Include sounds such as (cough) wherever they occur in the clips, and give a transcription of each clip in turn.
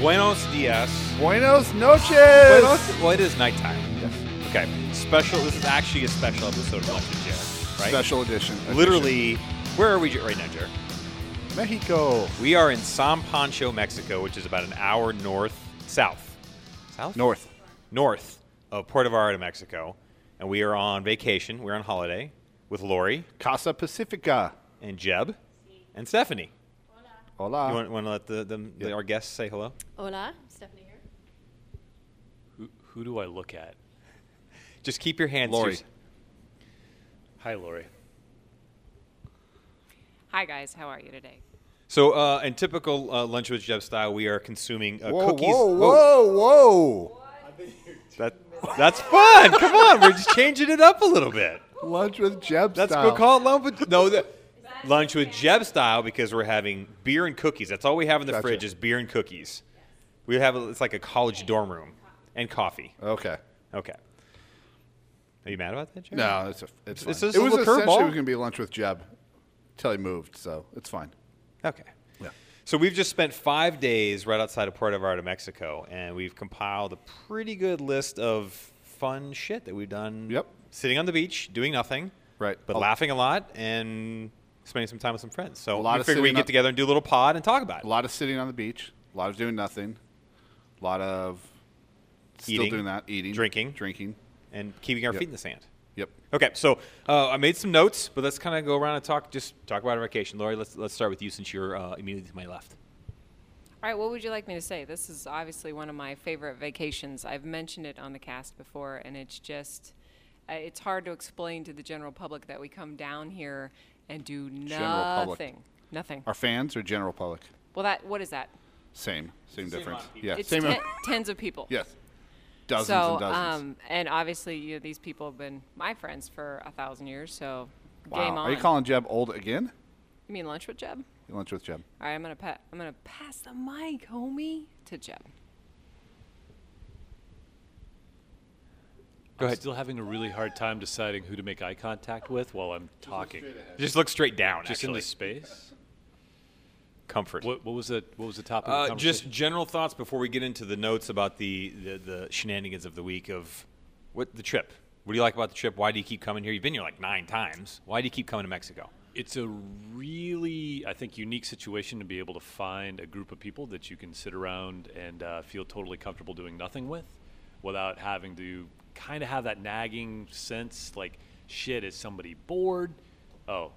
Buenos dias. Buenos noches. Buenos, well, it is nighttime. Yes. Okay. Special. This is actually a special episode of with Jared, right? Special edition. Literally, where are we right now, Jared? Mexico. We are in San Pancho, Mexico, which is about an hour north, south, south, North. north of Puerto Vallarta, Mexico, and we are on vacation. We're on holiday with Lori Casa Pacifica. and Jeb and Stephanie. Hola. You want, want to let the, them, the, our guests say hello? Hola, Stephanie here. Who, who do I look at? (laughs) Just keep your hands. to Lori. yours- Hi, Lori. Hi guys, how are you today? So, uh, in typical uh, lunch with Jeb style, we are consuming uh, whoa, cookies. whoa, whoa, whoa. That, that's fun. Come on, we're just changing it up a little bit. Lunch with Jeb Let's style. go call it lunch with no the, lunch with Jeb style because we're having beer and cookies. That's all we have in the Gotcha. fridge is beer and cookies. We have a, it's like a college dorm room and coffee. Okay. Okay. Are you mad about that, Jeb? No, it's a, it's fine. It was little essentially going to be lunch with Jeb until he moved, so it's fine. Okay. Yeah. So we've just spent five days right outside of Puerto Vallarta, Mexico, and we've compiled a pretty good list of fun shit that we've done. Yep. Sitting on the beach, doing nothing. Right. But A- laughing a lot and spending some time with some friends. So A lot we of figured we'd get up- together and do a little pod and talk about it. A lot of sitting on the beach, a lot of doing nothing, a lot of still Eating, doing that, eating, drinking. drinking. And keeping our Yep. feet in the sand. Yep. Okay, so uh, I made some notes, but let's kind of go around and talk. Just talk about our vacation, Lori. Let's let's start with you since you're uh, immediately to my left. All right, what would you like me to say? This is obviously one of my favorite vacations. I've mentioned it on the cast before, and it's just, uh, it's hard to explain to the general public that we come down here and do General public. nothing. Nothing. Our fans or general public? Well, that what is that? Same, same Same difference. amount of people. Yeah, It's same. ten, tens of people. yes, dozens so, and dozens. Um, and obviously, you know, these people have been my friends for a thousand years. So, wow. game on. Are you calling Jeb old again? You mean lunch with Jeb? Lunch with Jeb. All right, I'm gonna pa- I'm gonna pass the mic, homie, to Jeb. Go I'm ahead. still having a really hard time deciding who to make eye contact with while I'm talking. Just look straight down. Just actually. the space. comfort. What, what was the what was the topic? of Uh, the just general thoughts before we get into the notes about the, the, the shenanigans of the week of what the trip. What do you like about the trip? Why do you keep coming here? You've been here like nine times. Why do you keep coming to Mexico? It's a really, I think, unique situation to be able to find a group of people that you can sit around and uh, feel totally comfortable doing nothing with, without having to kind of have that nagging sense, like, shit, is somebody bored? Oh,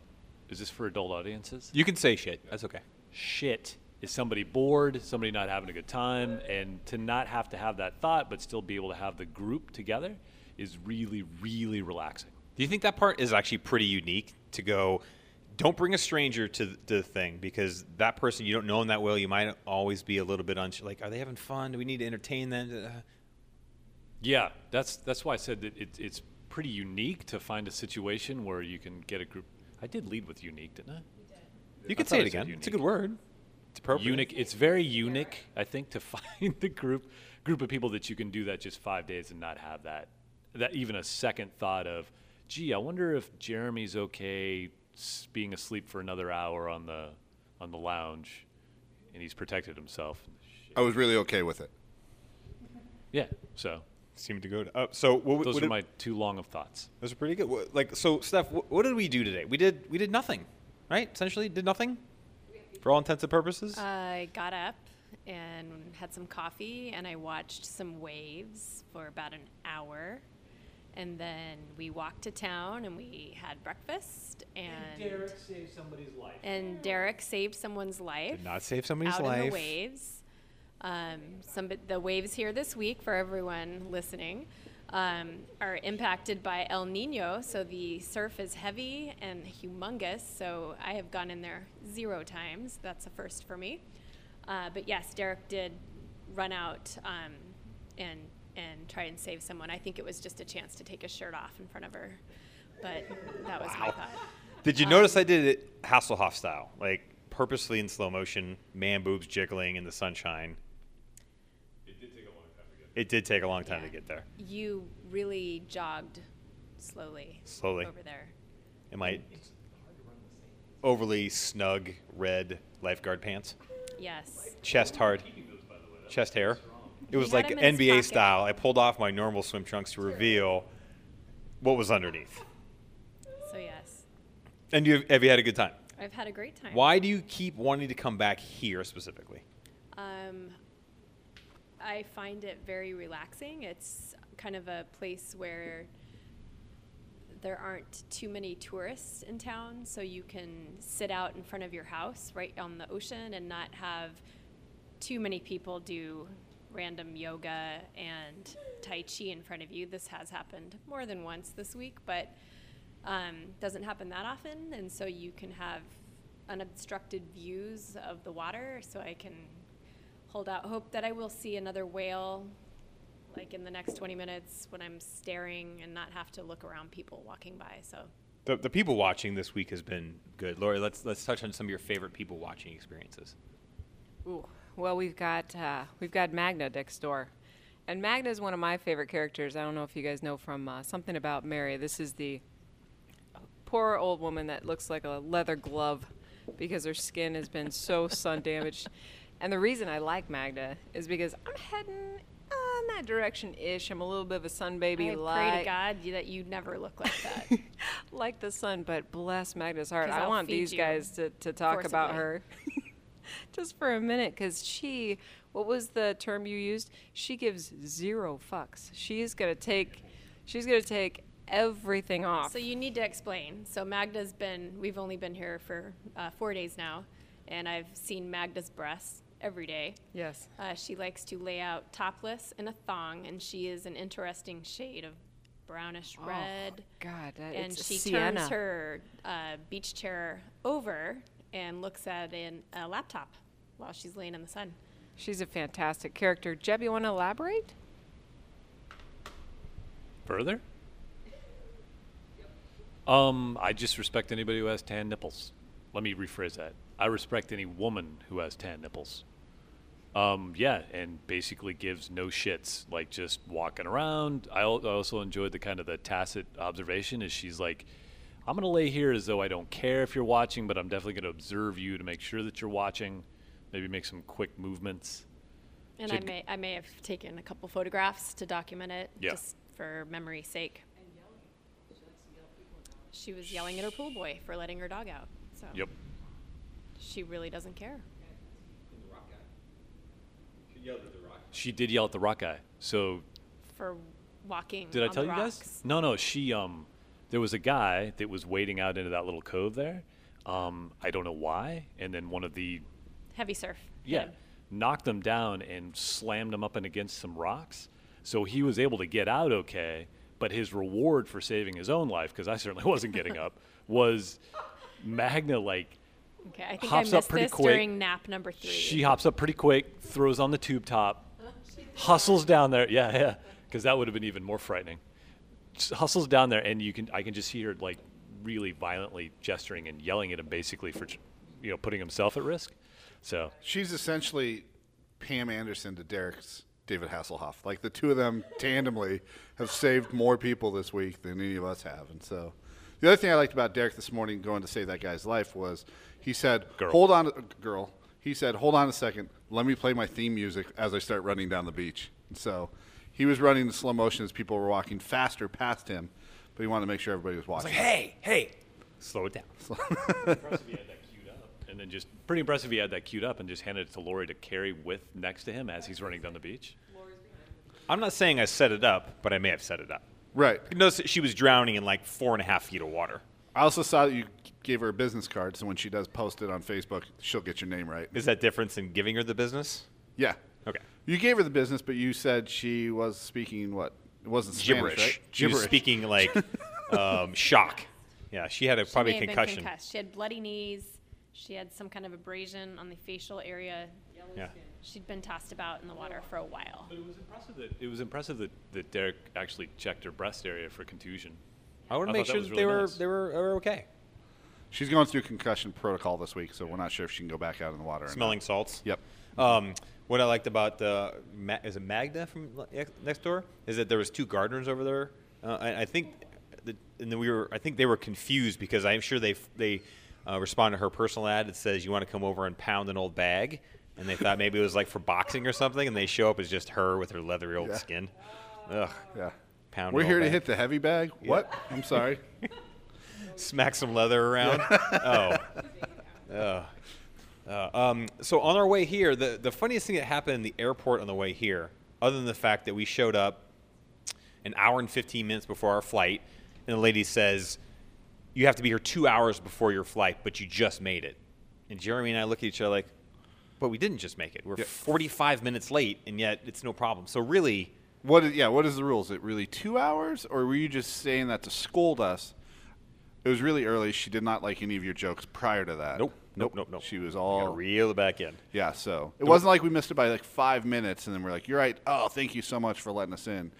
is this for adult audiences? You can say shit. That's okay. shit is somebody bored somebody not having a good time and to not have to have that thought but still be able to have the group together is really really relaxing Do you think that part is actually pretty unique to go? Don't bring a stranger to the, to the thing because that person you don't know them that well. You might always be a little bit unsure. Like, are they having fun? Do we need to entertain them? Uh, Yeah that's that's why i said that it, it's pretty unique to find a situation where you can get a group i did lead with unique didn't i You can thought say it said again. It's a good word. It's appropriate. unique it's very unique i think to (laughs) find the group group of people that you can do that just five days and not have that that even a second thought of gee i wonder if jeremy's okay being asleep for another hour on the on the lounge and he's protected himself I was really okay with it. yeah so Seemed to go to. Uh, so what, what those did- are my too long of thoughts Those are pretty good. What- Like so, Steph. What, what did we do today? We did we did nothing, right? Essentially, did nothing, for all intents and purposes. I got up and had some coffee and I watched some waves for about an hour. And then we walked to town and we had breakfast and Deric saved somebody's life. And Deric saved someone's life did not save somebody's out in life. the waves. Um, some the waves here this week for everyone listening um, are impacted by El Nino, so the surf is heavy and humongous. So I have gone in there zero times. That's a first for me. Uh, but yes, Deric did run out um, and and try and save someone. I think it was just a chance to take his shirt off in front of her, but that was my thought. Did you notice I did it Hasselhoff style, like purposely in slow motion, man boobs jiggling in the sunshine. It did take a long time to get there. You really jogged slowly. Slowly. over there. In my overly snug red lifeguard pants, Yes. chest hard, chest hair. It was like him in his NBA style. I pulled off my normal swim trunks to reveal what was underneath. So yes, And you have you had a good time? I've had a great time. Why do you keep wanting to come back here specifically? Um, I find it very relaxing. It's kind of a place where there aren't too many tourists in town, so you can sit out in front of your house right on the ocean and not have too many people do random yoga and tai chi in front of you. This has happened more than once this week, but um, doesn't happen that often, and so you can have unobstructed views of the water. So I can hold out hope that I will see another whale, like in the next 20 minutes when I'm staring and not have to look around people walking by. So The, the people watching this week has been good. Lori, let's let's touch on some of your favorite people watching experiences. Ooh, well, we've got uh, we've got Magda next door, and Magda is one of my favorite characters. I don't know if you guys know from uh, something about Mary. This is the poor old woman that looks like a leather glove because her skin has been so sun damaged. And the reason I like Magda is because I'm heading uh, in that direction ish. I'm a little bit of a sun baby, I like pray to God that you never look like that. (laughs) like the sun, but bless Magda's heart. I I'll want these guys to, to talk about her (laughs) (laughs) just for a minute because she, what was the term you used? She gives zero fucks. She's going to take, she's going to take everything off. so you need to explain. So Magda's been, we've only been here for uh, four days now, and I've seen Magda's breasts every day. yes. Uh, she likes to lay out topless in a thong, and she is an interesting shade of brownish Oh, red. God, that, and it's she sienna. turns her uh, beach chair over and looks at an, a laptop while she's laying in the sun. She's a fantastic character. Jeb, you want to elaborate? Further? Um, I just respect anybody who has tan nipples. Let me rephrase that. I respect any woman who has tan nipples. Um, yeah, and basically gives no shits, like just walking around. I al- I also enjoyed the kind of the tacit observation is she's like, I'm gonna lay here as though I don't care if you're watching, but I'm definitely gonna observe you to make sure that you're watching. Maybe make some quick movements. And I may, I may have taken a couple photographs to document it Yeah. just for memory's sake. She was yelling at her pool boy for letting her dog out. So Yep. she really doesn't care. She did yell at the rock guy. So For walking. Did I tell the you rocks. guys? No, no. She um, there was a guy that was wading out into that little cove there. Um, I don't know why. And then one of the Heavy surf. yeah him. knocked him down and slammed him up and against some rocks. So he was able to get out okay. But his reward for saving his own life, because I certainly (laughs) wasn't getting up, was Magda like Okay, I think hops I up missed pretty this quick. during nap number three. She hops up pretty quick, throws on the tube top, hustles down there. Yeah, yeah, because that would have been even more frightening. Just hustles down there, and you can I can just hear her like really violently gesturing and yelling at him, basically for you know putting himself at risk. So She's essentially Pam Anderson to Deric's David Hasselhoff. Like the two of them tandemly have saved more people this week than any of us have. And so the other thing I liked about Deric this morning going to save that guy's life was he said, Girl. "Hold on, girl." He said, "Hold on a second. Let me play my theme music as I start running down the beach." And so he was running in slow motion as people were walking faster past him, but he wanted to make sure everybody was watching. hey, hey, slow it down. (laughs) impressive he had that queued up, and then just pretty impressive he had that queued up and just handed it to Lori to carry with next to him as he's running down the beach. I'm not saying I set it up, but I may have set it up. right. You notice that she was drowning in like four and a half feet of water. I also saw that you gave her a business card, so when she does post it on Facebook, she'll get your name right. Is that difference in giving her the business? Yeah. Okay. You gave her the business, but you said she was speaking what? It wasn't Spanish, Gibberish. right? She was Gibberish. speaking like (laughs) um, shock. Yeah, she had a, She probably may a have been concussion. concussed. She had bloody knees. She had some kind of abrasion on the facial area. Yeah. She'd been tossed about in the water for a while. But it was impressive that it was impressive that, that Deric actually checked her breast area for contusion. I want to make thought that sure that really they were nice. they were, were okay. She's going through concussion protocol this week, so we're not sure if she can go back out in the water. or not. Smelling salts. Yep. Um, what I liked about uh, Ma- is it Magda from next door is that there was two gardeners over there. Uh, I, I think, that, and then we were. I think they were confused because I'm sure they they uh, responded to her personal ad that says you want to come over and pound an old bag. and they thought maybe it was like for boxing or something, and they show up as just her with her leathery old Yeah. skin. Ugh. Yeah. Pound We're here to back. hit the heavy bag. What? I'm sorry. (laughs) smack some leather around. (laughs) oh. Uh, uh, um, so on our way here, the, the funniest thing that happened in the airport on the way here, other than the fact that we showed up an hour and 15 minutes before our flight, and the lady says, you have to be here two hours before your flight, but you just made it. And Jeremy and I look at each other like, but we didn't just make it. We're 45 minutes late, and yet it's no problem. So really, What? Is, yeah. What is the rules? Is it really two hours, or were you just saying that to scold us? It was really early. She did not like any of your jokes prior to that. nope, nope, nope, nope. She was all reel it back in. yeah. So it wasn't like we missed it by like five minutes, and then we're like, "You're right. Oh, thank you so much for letting us in."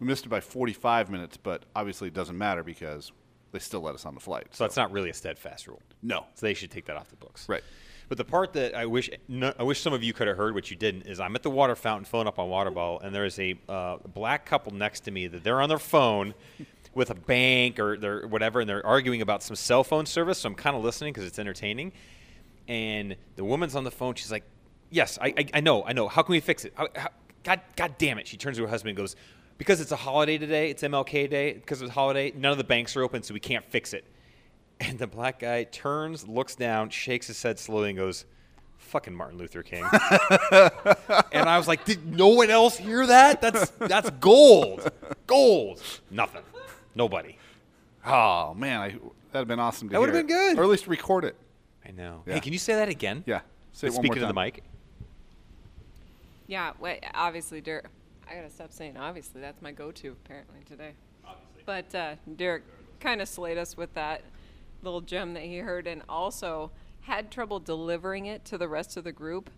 We missed it by 45 minutes, but obviously it doesn't matter because they still let us on the flight. So that's not really a steadfast rule. no. So they should take that off the books. Right. But the part that I wish I wish some of you could have heard, which you didn't, is I'm at the water fountain filling up on water bottle, and there's a uh, black couple next to me that they're on their phone with a bank or they're whatever, and they're arguing about some cell phone service. So I'm kind of listening because it's entertaining. And the woman's on the phone. She's like, "Yes, I, I, I know, I know. How can we fix it? How, how, God, God damn it!" She turns to her husband and goes, "Because it's a holiday today. It's MLK Day. Because it's a holiday. None of the banks are open, so we can't fix it." And the black guy turns, looks down, shakes his head slowly, and goes, "Fucking Martin Luther King." (laughs) and I was like, "Did no one else hear that? That's that's gold, gold. Nothing, nobody. Oh man, I, that'd have been awesome to That would've been good. or at least record it. I know. Yeah. Hey, can you say that again? Yeah. Say it one Speaking more to the time. mic. Yeah, wait, obviously, Deric. I gotta stop saying obviously. That's my go-to apparently today. But uh, Deric kind of slayed us with that little gem that he heard, and also had trouble delivering it to the rest of the group.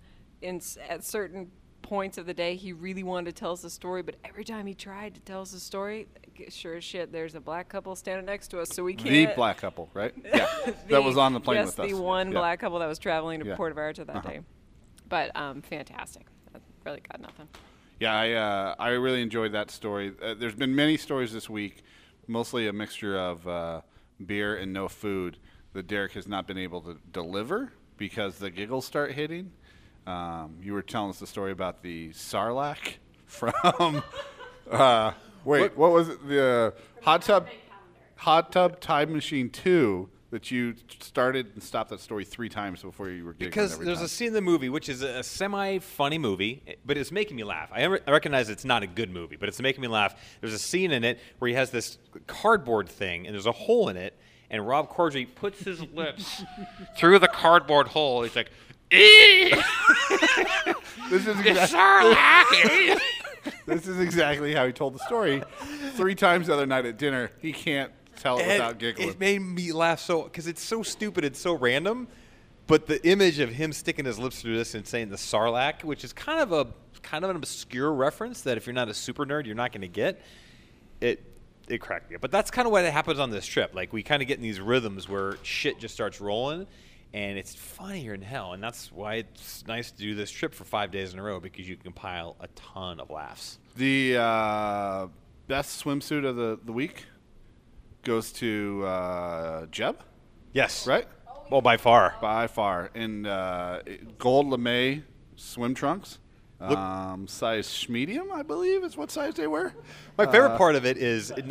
In at certain points of the day, he really wanted to tell us a story, but every time he tried to tell us a story, sure as shit, there's a black couple standing next to us, so we can't. the black couple, right? (laughs) Yeah. the- that was on the plane yes, with us. the one Yeah. black couple that was traveling to Yeah. Puerto Vallarta that Uh-huh. day. But um, fantastic. I really got nothing. Yeah, I uh, I really enjoyed that story. Uh, there's been many stories this week, mostly a mixture of uh, beer and no food that Deric has not been able to deliver because the giggles start hitting. Um, you were telling us the story about the Sarlacc (laughs) from. Uh, wait, what, was it? The uh, hot tub, hot tub time machine two that you started and stopped that story three times before you were giggling Because every there's time. a scene in the movie which is a semi-funny movie, but it's making me laugh. I re- I recognize it's not a good movie, but it's making me laugh. There's a scene in it where he has this cardboard thing, and there's a hole in it, and Rob Corddry puts his (laughs) lips through the cardboard hole. He's like, "Eee, this is exactly, (laughs) This is exactly how he told the story. Three times the other night at dinner, he can't tell it And without giggling. It made me laugh so because it's so stupid and so random. But the image of him sticking his lips through this and saying the Sarlacc, which is kind of a kind of an obscure reference that if you're not a super nerd, you're not going to get. It it cracked me up. But that's kind of what it happens on this trip. Like we kind of get in these rhythms where shit just starts rolling, and it's funnier than hell. And that's why it's nice to do this trip for five days in a row because you can compile a ton of laughs. the uh, best swimsuit of the, the week goes to uh, Jeb, Yes. right? Well, by far. By far. In uh, gold lame swim trunks. Look- Um, size medium, I believe, is what size they wear. My favorite part of it is it,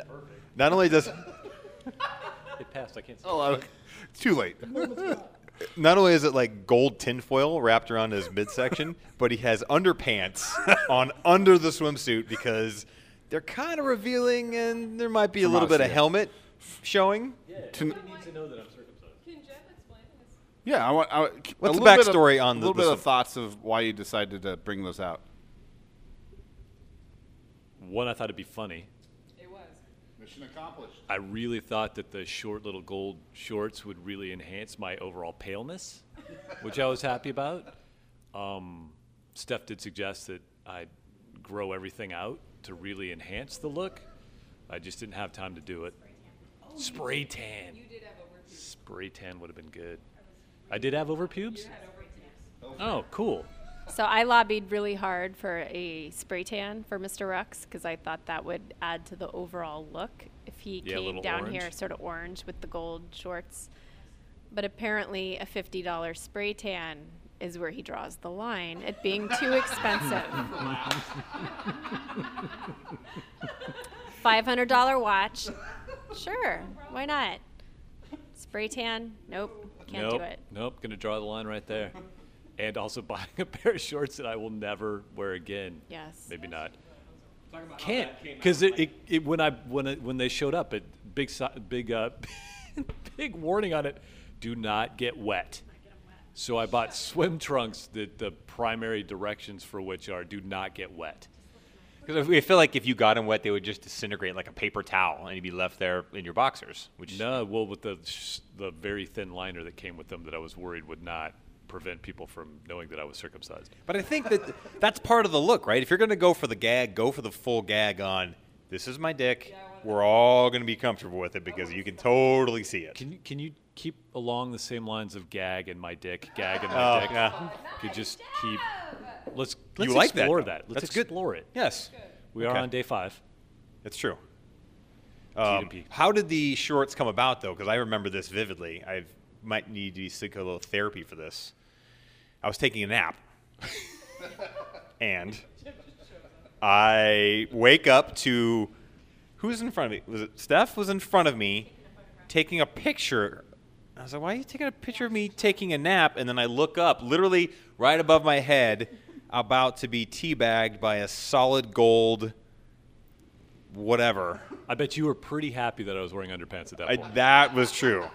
not only does (laughs) It passed. I can't see. Oh, okay. it's too late. (laughs) not only is it like gold tinfoil wrapped around his midsection, (laughs) but he has underpants on under the swimsuit because they're kind of revealing and there might be a From little bit of yeah. helmet showing. To- need to know that I'm circumcised. yeah, I want. I, want- a What's the little bit of- backstory on a the- little the bit swim- of thoughts of why you decided to bring those out? One, I thought it'd be funny. It was. Mission accomplished. I really thought that the short little gold shorts would really enhance my overall paleness, (laughs) which I was happy about. Um, Steph did suggest that I grow everything out to really enhance the look. I just didn't have time to do it. Spray tan. You did have over. Spray tan would have been good. I did have over pubes? Oh, cool. So I lobbied really hard for a spray tan for Mr. Rux because I thought that would add to the overall look if he Yeah, came little down here sort of orange with the gold shorts. But apparently, a $50 spray tan is where he draws the line at being too (laughs) expensive. $500 watch. Sure, why not? Spray tan? Nope, can't nope, do it. Nope, gonna draw the line right there. And also (laughs) buying a pair of shorts that I will never wear again. Yes. Maybe not. Can't because it, it, it when I when it, when they showed up, it big big uh, (laughs) big warning on it: do not get wet. So I bought swim trunks that the primary directions for which are do not get wet. Because I feel like if you got them wet, they would just disintegrate like a paper towel, and you'd be left there in your boxers. Which No, well, with the the very thin liner that came with them, that I was worried would not prevent people from knowing that I was circumcised. But I think that that's part of the look, right? If you're going to go for the gag, go for the full gag on. This is my dick. We're all going to be comfortable with it because you can totally see it. Can you can you keep along the same lines of gag and my dick, gag and Oh, my dick? yeah. Could just keep. Let's let's You like that, explore that. Let's That's good. explore it. Yes, We are on day five. that's true. Um, how did the shorts come about, though? Because I remember this vividly. I might need to seek a little therapy for this. I was taking a nap, (laughs) and I wake up to who's in front of me? Was it Steph? Was in front of me, taking a picture. I was like, "Why are you taking a picture of me taking a nap?" And then I look up, literally right above my head, about to be teabagged by a solid gold, whatever. I bet you were pretty happy that I was wearing underpants at that I, point. that was true. A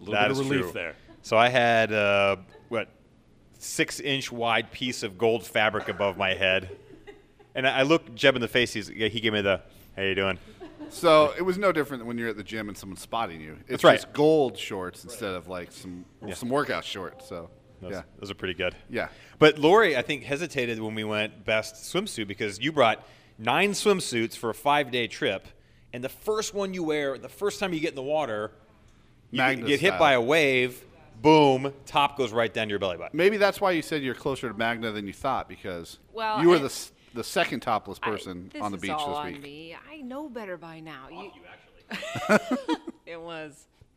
little That bit of relief true. there. So I had uh, what six inch wide piece of gold fabric above my head, and I I looked Jeb in the face. He's, he gave me the "How you doing?" So it was no different than when you're at the gym and someone's spotting you. It's That's right. just gold shorts instead of like some some workout shorts. So Those, yeah, those are pretty good. yeah. But Lori, I think, hesitated when we went best swimsuit because you brought nine swimsuits for a five day trip, and the first one you wear, the first time you get in the water, you get- Magda get hit style. by a wave. Boom! Top goes right down to your belly button. Maybe that's why you said you're closer to Magda than you thought because Well, you were and- the s- the second topless person this on the is beach all this on week. me. I know better by now. You, actually. (laughs) it was. (laughs)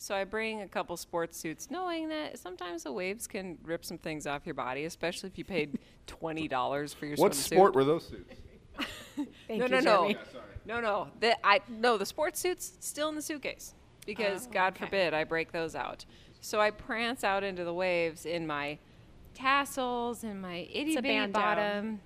So I bring a couple sports suits, knowing that sometimes the waves can rip some things off your body, especially if you paid (laughs) twenty dollars for your What swimsuit. sport were those suits? (laughs) Thank no, you, no, no, Jeremy. no, no. The, I no the sports suits still in the suitcase because Oh, God okay. forbid I break those out. So I prance out into the waves in my tassels and my itty a bitty bandeau. bottom.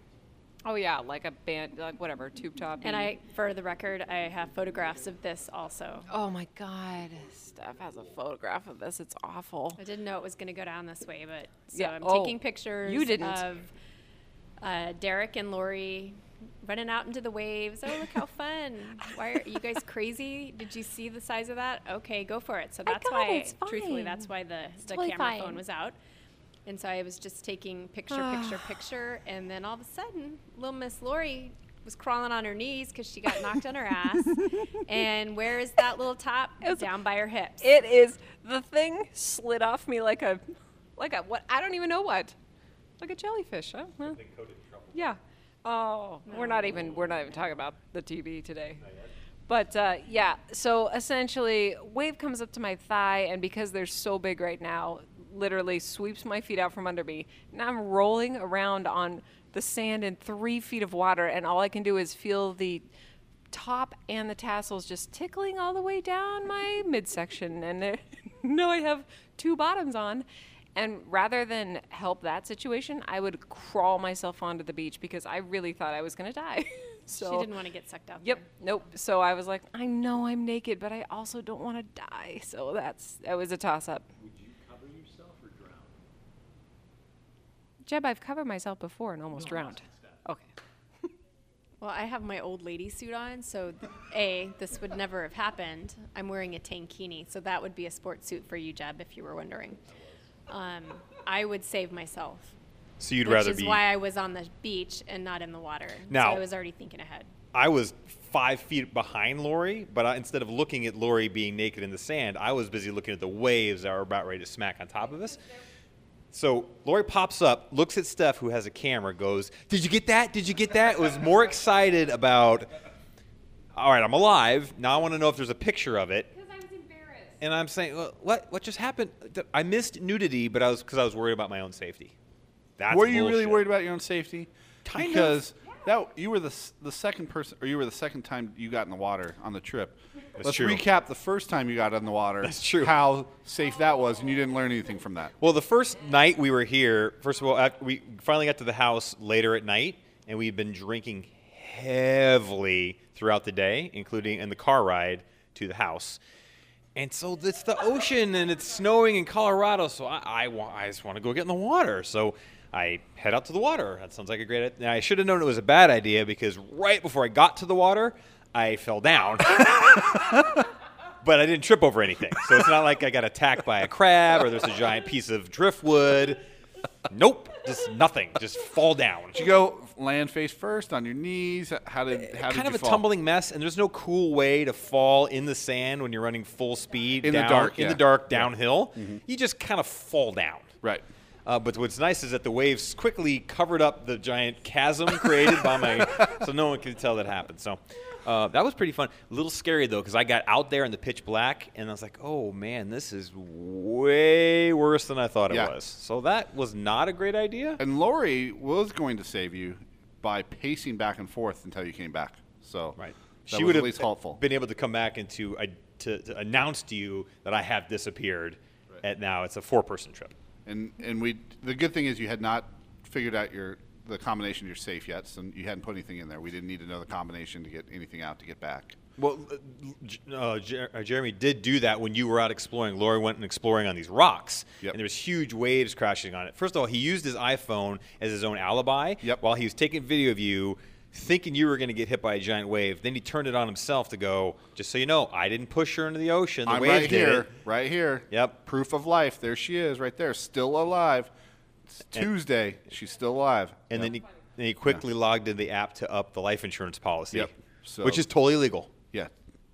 Oh yeah, like a band, like whatever, tube top. And I, for the record, I have photographs of this also. Oh my God, Steph has a photograph of this. It's awful. I didn't know it was going to go down this way, but so Yeah, I'm oh, taking pictures you didn't. of uh, Deric and Lori running out into the waves. Oh, look how fun! (laughs) Why are you guys crazy? Did you see the size of that? Okay, go for it. So that's it, why, it's truthfully, that's why the the totally camera fine. phone was out. And so I was just taking picture, picture, (sighs) picture, and then all of a sudden, little Miss Lori was crawling on her knees because she got knocked on her ass. (laughs) And where is that little top? It's, Down by her hips. It is the thing slid off me like a, like a what? I don't even know what, like a jellyfish. Huh? Well, yeah. Oh, we're not even we're not even talking about the TV today. But uh, yeah, so essentially, wave comes up to my thigh, and because they're so big right now, literally sweeps my feet out from under me. Now I'm rolling around on the sand in three feet of water, and all I can do is feel the top and the tassels just tickling all the way down my midsection. And there, (laughs) now I have two bottoms on. And rather than help that situation, I would crawl myself onto the beach because I really thought I was going to die. (laughs) so she didn't want to get sucked out Yep. there. Nope. So I was like, I know I'm naked, but I also don't want to die. So that's that was a toss up. Would you cover yourself or drown? Jeb, I've covered myself before and almost drowned. Okay. (laughs) Well, I have my old lady suit on, so th- A, this would never have happened. I'm wearing a tankini, so that would be a sports suit for you, Jeb, if you were wondering. Um, I would save myself. So you'd which rather is be. why I was on the beach and not in the water. Now- so I was already thinking ahead. I was five feet behind Lori, but I, instead of looking at Lori being naked in the sand, I was busy looking at the waves that were about ready to smack on top of us. So Lori pops up, looks at Steph, who has a camera, goes, Did you get that? Did you get that? was more excited about, All right, I'm alive. Now I want to know if there's a picture of it. Because I was embarrassed. and I'm saying, "Well, what what just happened? I missed nudity, but I was because I was worried about my own safety. That's were you really worried about your own safety? Kind of. because that you were the the second person, or you were the second time you got in the water on the trip. That's Let's true. recap the first time you got in the water. That's true. How safe that was, and you didn't learn anything from that. Well, the first night we were here, first of all, we finally got to the house later at night, and we'd been drinking heavily throughout the day, including in the car ride to the house. And so it's the ocean, and it's snowing in Colorado, so I, I, wa- I just want to go get in the water. So I head out to the water. That sounds like a great idea. I should have known it was a bad idea because right before I got to the water, I fell down. (laughs) but I didn't trip over anything. So it's not like I got attacked by a crab or there's a giant piece of driftwood. Nope, just nothing. Just fall down. Did you go land face first on your knees? How did how did kind you of a fall? tumbling mess, and there's no cool way to fall in the sand when you're running full speed In the dark, in yeah. the dark Yeah. downhill. You just kind of fall down. Right. Uh, but what's nice is that the waves quickly covered up the giant chasm created by my, (laughs) so no one could tell that happened. So uh, that was pretty fun. A little scary though, because I got out there in the pitch black, and I was like, "Oh man, this is way worse than I thought it Yeah. was." So that was not a great idea. And Lori was going to save you by pacing back and forth until you came back. So Right. she would at least helpful. been able to come back and to, uh, to, to announce to you that I have disappeared. Right. At now, it's a four-person trip. And and we the good thing is you had not figured out your the combination you're safe yet, so you hadn't put anything in there. We didn't need to know the combination to get anything out to get back. Well, uh, uh, Jer- uh, Jeremy did do that when you were out exploring. Lori went and exploring on these rocks, Yep. and there was huge waves crashing on it. First of all, he used his iPhone as his own alibi Yep. while he was taking video of you, thinking you were going to get hit by a giant wave. Then he turned it on himself to go, just so you know, I didn't push her into the ocean. The I'm waves right here, it." right here. Yep. Proof of life. There she is, right there, still alive. It's Tuesday. She's still alive. And Yep. then he, then he quickly logged in the app to up the life insurance policy, Yep. So- which is totally legal. yeah,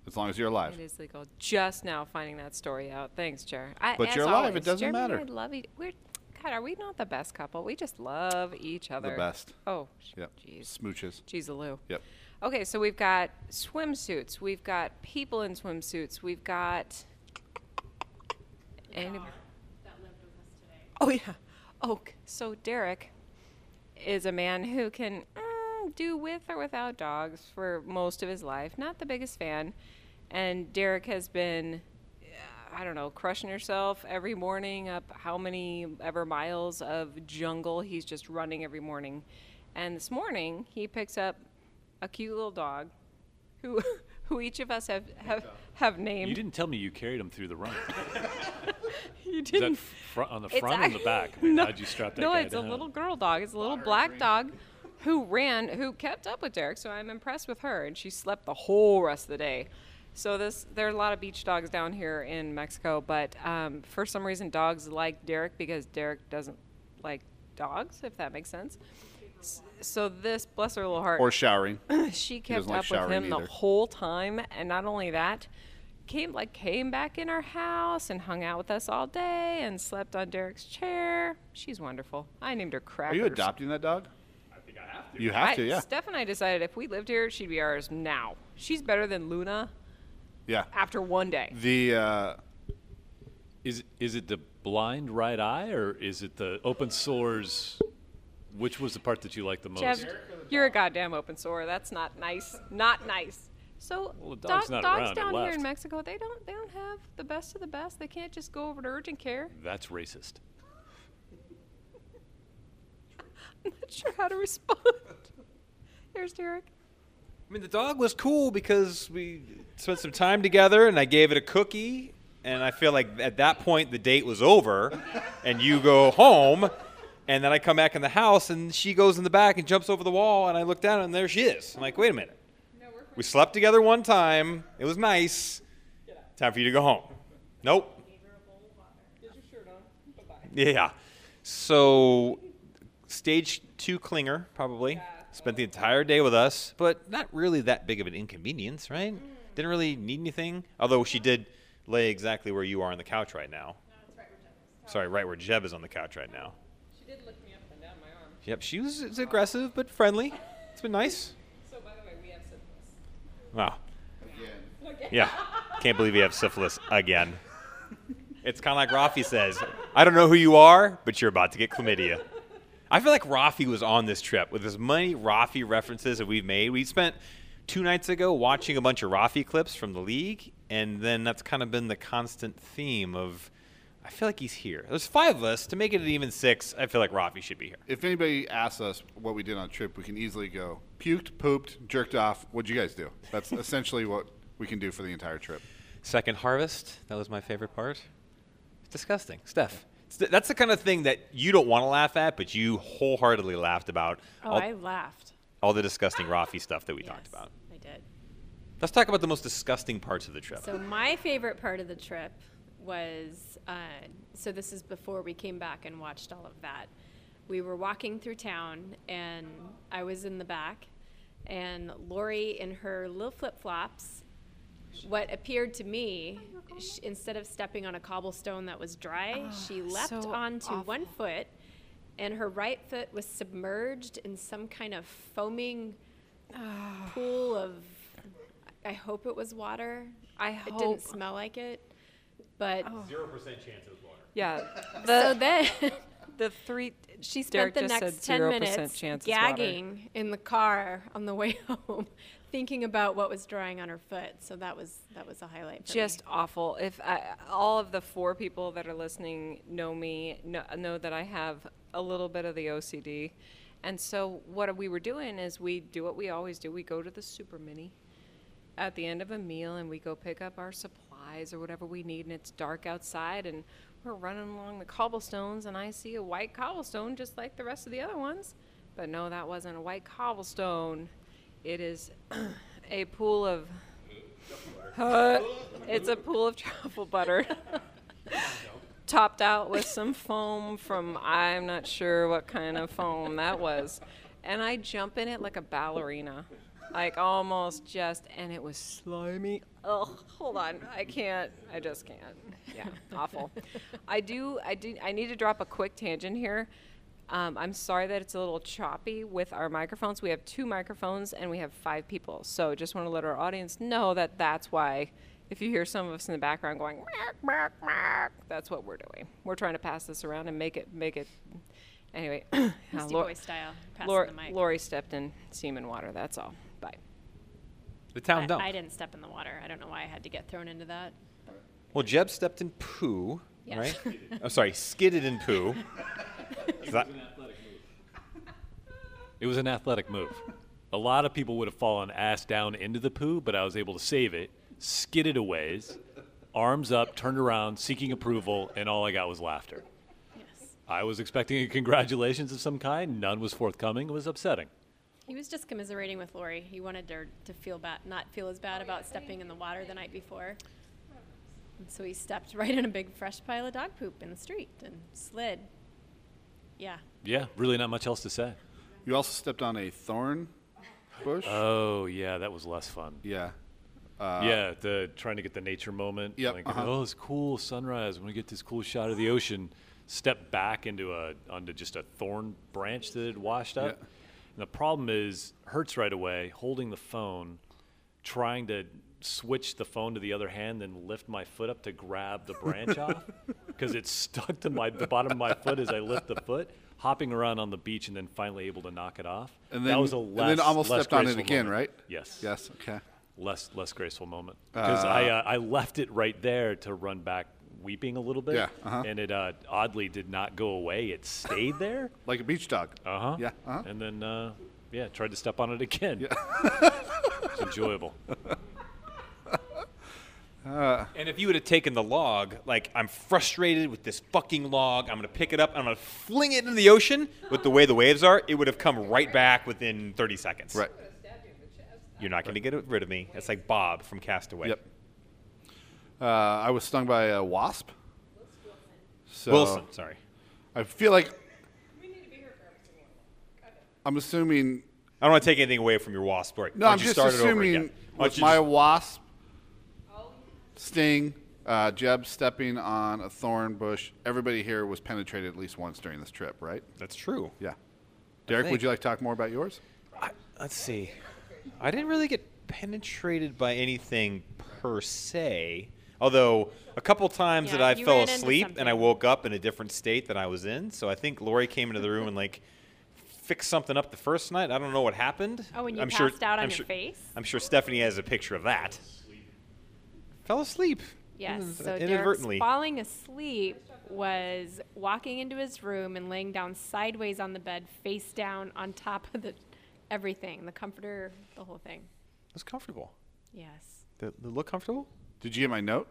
as long as you're alive. It is legal. Just now finding that story out. Thanks, Jer. I, But as you're alive, it doesn't Jeremy and matter. I love each. We're God. Are we not the best couple? We just love each other. The best. Oh, sh- Yep. jeez. Smooches. Jeez, Lou. Yep. Okay, so we've got swimsuits. We've got people in swimsuits. We've got. Any, oh yeah. Oh, c- so Deric is a man who can mm, do with or without dogs for most of his life. Not the biggest fan, and Deric has been. uh, I don't know, crushing yourself every morning up how many ever miles of jungle he's just running every morning. And this morning he picks up a cute little dog who (laughs) who each of us have have, have named. You didn't tell me you carried him through the run. (laughs) (laughs) You Is that didn't. fr- on the front or the back? I mean, no, how'd you strap that no, guy it's down? a little girl dog. It's a little black dog who ran, who kept up with Deric. So I'm impressed with her, and she slept the whole rest of the day. So this, there are a lot of beach dogs down here in Mexico, but um, for some reason, dogs like Deric because Deric doesn't like dogs, if that makes sense. So this, bless her little heart, Or showering. (clears throat) she kept doesn't like up with showering him the whole time, and not only that, came like came back in our house and hung out with us all day and slept on Deric's chair. She's wonderful. I named her Are you adopting that dog? I think I have to. You have I, to, yeah. Steph and I decided if we lived here, she'd be ours now. She's better than Luna Yeah. after one day. The uh, Is is it the blind right eye or is it the open sores? Which was the part that you liked the most? Jeff, you're a goddamn open sore. That's not nice. Not nice. So Well, the dog's dog- not dogs down here in. Mexico, they don't they don't have the best of the best. They can't just go over to urgent care. That's racist. (laughs) I'm not sure how to respond. (laughs) Here's Deric. I mean, the dog was cool because we spent some time together, and I gave it a cookie. And I feel like at that point the date was over, (laughs) and you go home, and then I come back in the house, and she goes in the back and jumps over the wall, and I look down, and there she is. I'm like, wait a minute. We slept together one time. It was nice. Time for you to go home. Nope. Yeah. So, stage two clinger, probably. Spent the entire day with us, but not really that big of an inconvenience, right? Didn't really need anything. Although she did lay exactly where you are on the couch right now. Sorry, right where Jeb is on the couch right now. She did lift me up and down my arm. Yep, she was aggressive but friendly. It's been nice. So by the way, we have Wow. Yeah. Can't believe you have syphilis again. It's kind of like Rafi says, I don't know who you are, but you're about to get chlamydia. I feel like Rafi was on this trip with as many Rafi references that we've made. We spent two nights ago watching a bunch of Rafi clips from the league, and then that's kind of been the constant theme of. I feel like he's here. There's five of us. To make it an even six, I feel like Rafi should be here. If anybody asks us what we did on a trip, we can easily go puked, pooped, jerked off. What'd you guys do? That's (laughs) essentially what we can do for the entire trip. Second harvest, that was my favorite part. It's disgusting. Steph, it's th- that's the kind of thing that you don't want to laugh at, but you wholeheartedly laughed about. Oh, all, I laughed. all the disgusting Rafi (laughs) stuff that we Yes, talked about. I did. Let's talk about the most disgusting parts of the trip. So my favorite part of the trip was uh, so this is before we came back and watched all of that. We were walking through town and I was in the back, and Lori in her little flip flops. What appeared to me, sh- instead of stepping on a cobblestone that was dry, she leapt so onto one foot, and her right foot was submerged in some kind of foaming pool of. I hope it was water. I hope. It didn't smell like it, but oh. Zero percent chance it was water. Yeah. (laughs) so The then (laughs) the three. she Deric spent the next ten minutes chance gagging in the car on the way (laughs) home, thinking about what was drying on her foot. So that was that was a highlight. For just me. awful. If I, all of the four people that are listening know me, know, know that I have a little bit of the OCD, and so what we were doing is we do what we always do. We go to the super mini at the end of a meal, and we go pick up our supplies or whatever we need, and it's dark outside, and we're running along the cobblestones, and I see a white cobblestone just like the rest of the other ones, but no, that wasn't a white cobblestone. It is (clears throat) a pool of (laughs) uh, (laughs) it's a pool of truffle butter. (laughs) Topped out with some foam from I'm not sure what kind of foam that was. And I jump in it like a ballerina. Like almost just and it was slimy. Oh, hold on. I can't. I just can't. Yeah, (laughs) awful. I do I do I need to drop a quick tangent here. Um, I'm sorry that it's a little choppy with our microphones. We have two microphones and we have five people. So just want to let our audience know that that's why if you hear some of us in the background going, "Meow, meow, meow," that's what we're doing. We're trying to pass this around and make it, make it. Anyway, (coughs) uh, Beastie Lor- Boy style. Passing Lor- the mic. Lori stepped in semen water. That's all. Bye. The town I, dump. I didn't step in the water. I don't know why I had to get thrown into that. Well, Jeb stepped in poo, Yes. right? I'm (laughs) oh, sorry, skidded in poo. (laughs) Is that- It was an athletic move. A lot of people would have fallen ass down into the poo, but I was able to save it, skidded a ways, arms up, turned around, seeking approval, and all I got was laughter. Yes. I was expecting a congratulations of some kind. None was forthcoming. It was upsetting. He was just commiserating with Lori. He wanted her to feel bad, not feel as bad about stepping in the water the night before. And so he stepped (laughs) right in a big fresh pile of dog poop in the street and slid. Yeah. Yeah, really not much else to say. You also stepped on a thorn bush. Oh, yeah, that was less fun. yeah. Uh, yeah, the trying to get the nature moment. Yep, Like, uh-huh. oh, it's cool sunrise. I'm gonna get this cool shot of the ocean. Step back into a onto just a thorn branch that had washed up. Yeah. And the problem is, hurts right away. Holding the phone, trying to switch the phone to the other hand, then lift my foot up to grab the branch (laughs) off because it's stuck to my the bottom of my foot as I lift the foot. Hopping around on the beach and then finally able to knock it off. And then, that then, was a and less, then almost less stepped on it again, moment. right? Yes Yes. Okay. less less graceful moment because I uh, I left it right there to run back weeping a little bit Yeah, uh-huh. and it uh, oddly did not go away it stayed (laughs) there Like a beach dog. uh huh Yeah. Uh-huh. and then uh, yeah tried to step on it again Yeah. (laughs) it's enjoyable (laughs) And if you would have taken the log, like I'm frustrated with this fucking log, I'm gonna pick it up, I'm gonna fling it into the ocean. With the way the waves are, it would have come right back within 30 seconds. Right. You're not gonna get rid of me. It's like Bob from Castaway. Yep. Uh, I was stung by a wasp. So Wilson, sorry. I feel like we need to be here for a. I'm assuming. I don't want to take anything away from your wasp story. No, Why I'm you just start assuming again? With my just- wasp sting, uh, Jeb stepping on a thorn bush. Everybody here was penetrated at least once during this trip, right? That's true. Yeah. Deric, would you like to talk more about yours? I, let's see. I didn't really get penetrated by anything per se. Although a couple times Yeah, that I fell asleep and I woke up in a different state than I was in. So I think Lori came into the room and like fixed something up the first night. I don't know what happened. Oh, when you I'm sure, passed out on I'm your sure- face? I'm sure Stephanie has a picture of that. Fell asleep. Yes. Mm, So Deric's inadvertently. falling asleep was walking into his room and laying down sideways on the bed, face down on top of the everything, the comforter, the whole thing. It was comfortable. Yes. Did it look comfortable? Did you get my note?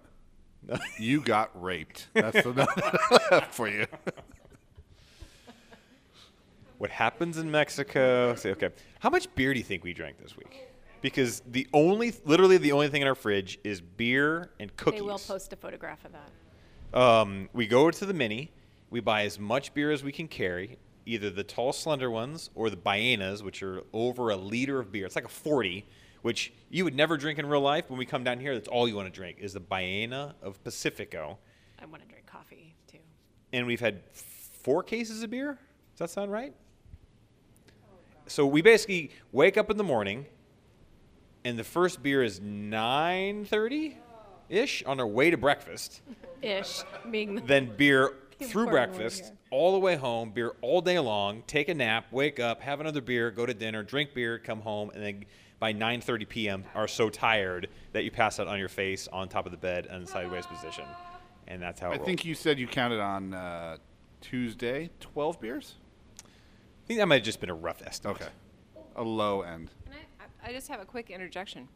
(laughs) you got raped. That's the note that I left for you. What happens in Mexico? Say, okay. How much beer do you think we drank this week? Because the only, literally the only thing in our fridge is beer and cookies. They will post a photograph of that. Um, we go to the mini. We buy as much beer as we can carry, either the tall, slender ones or the Ballenas, which are over a liter of beer. It's like a 40, which you would never drink in real life. When we come down here, that's all you want to drink is the Ballena of Pacifico. I want to drink coffee too. And we've had four cases of beer. Does that sound right? So we basically wake up in the morning, and the first beer is 9:30 ish on our way to breakfast. Ish being the then beer (laughs) through breakfast, here. all the way home, beer all day long, take a nap, wake up, have another beer, go to dinner, drink beer, come home, and then by 9:30 p.m. are so tired that you pass out on your face on top of the bed in sideways position, and that's how it I rolls. think you said you counted on uh, Tuesday 12 beers? I think that might have just been a rough estimate. Okay. A low end. Can I, I I just have a quick interjection.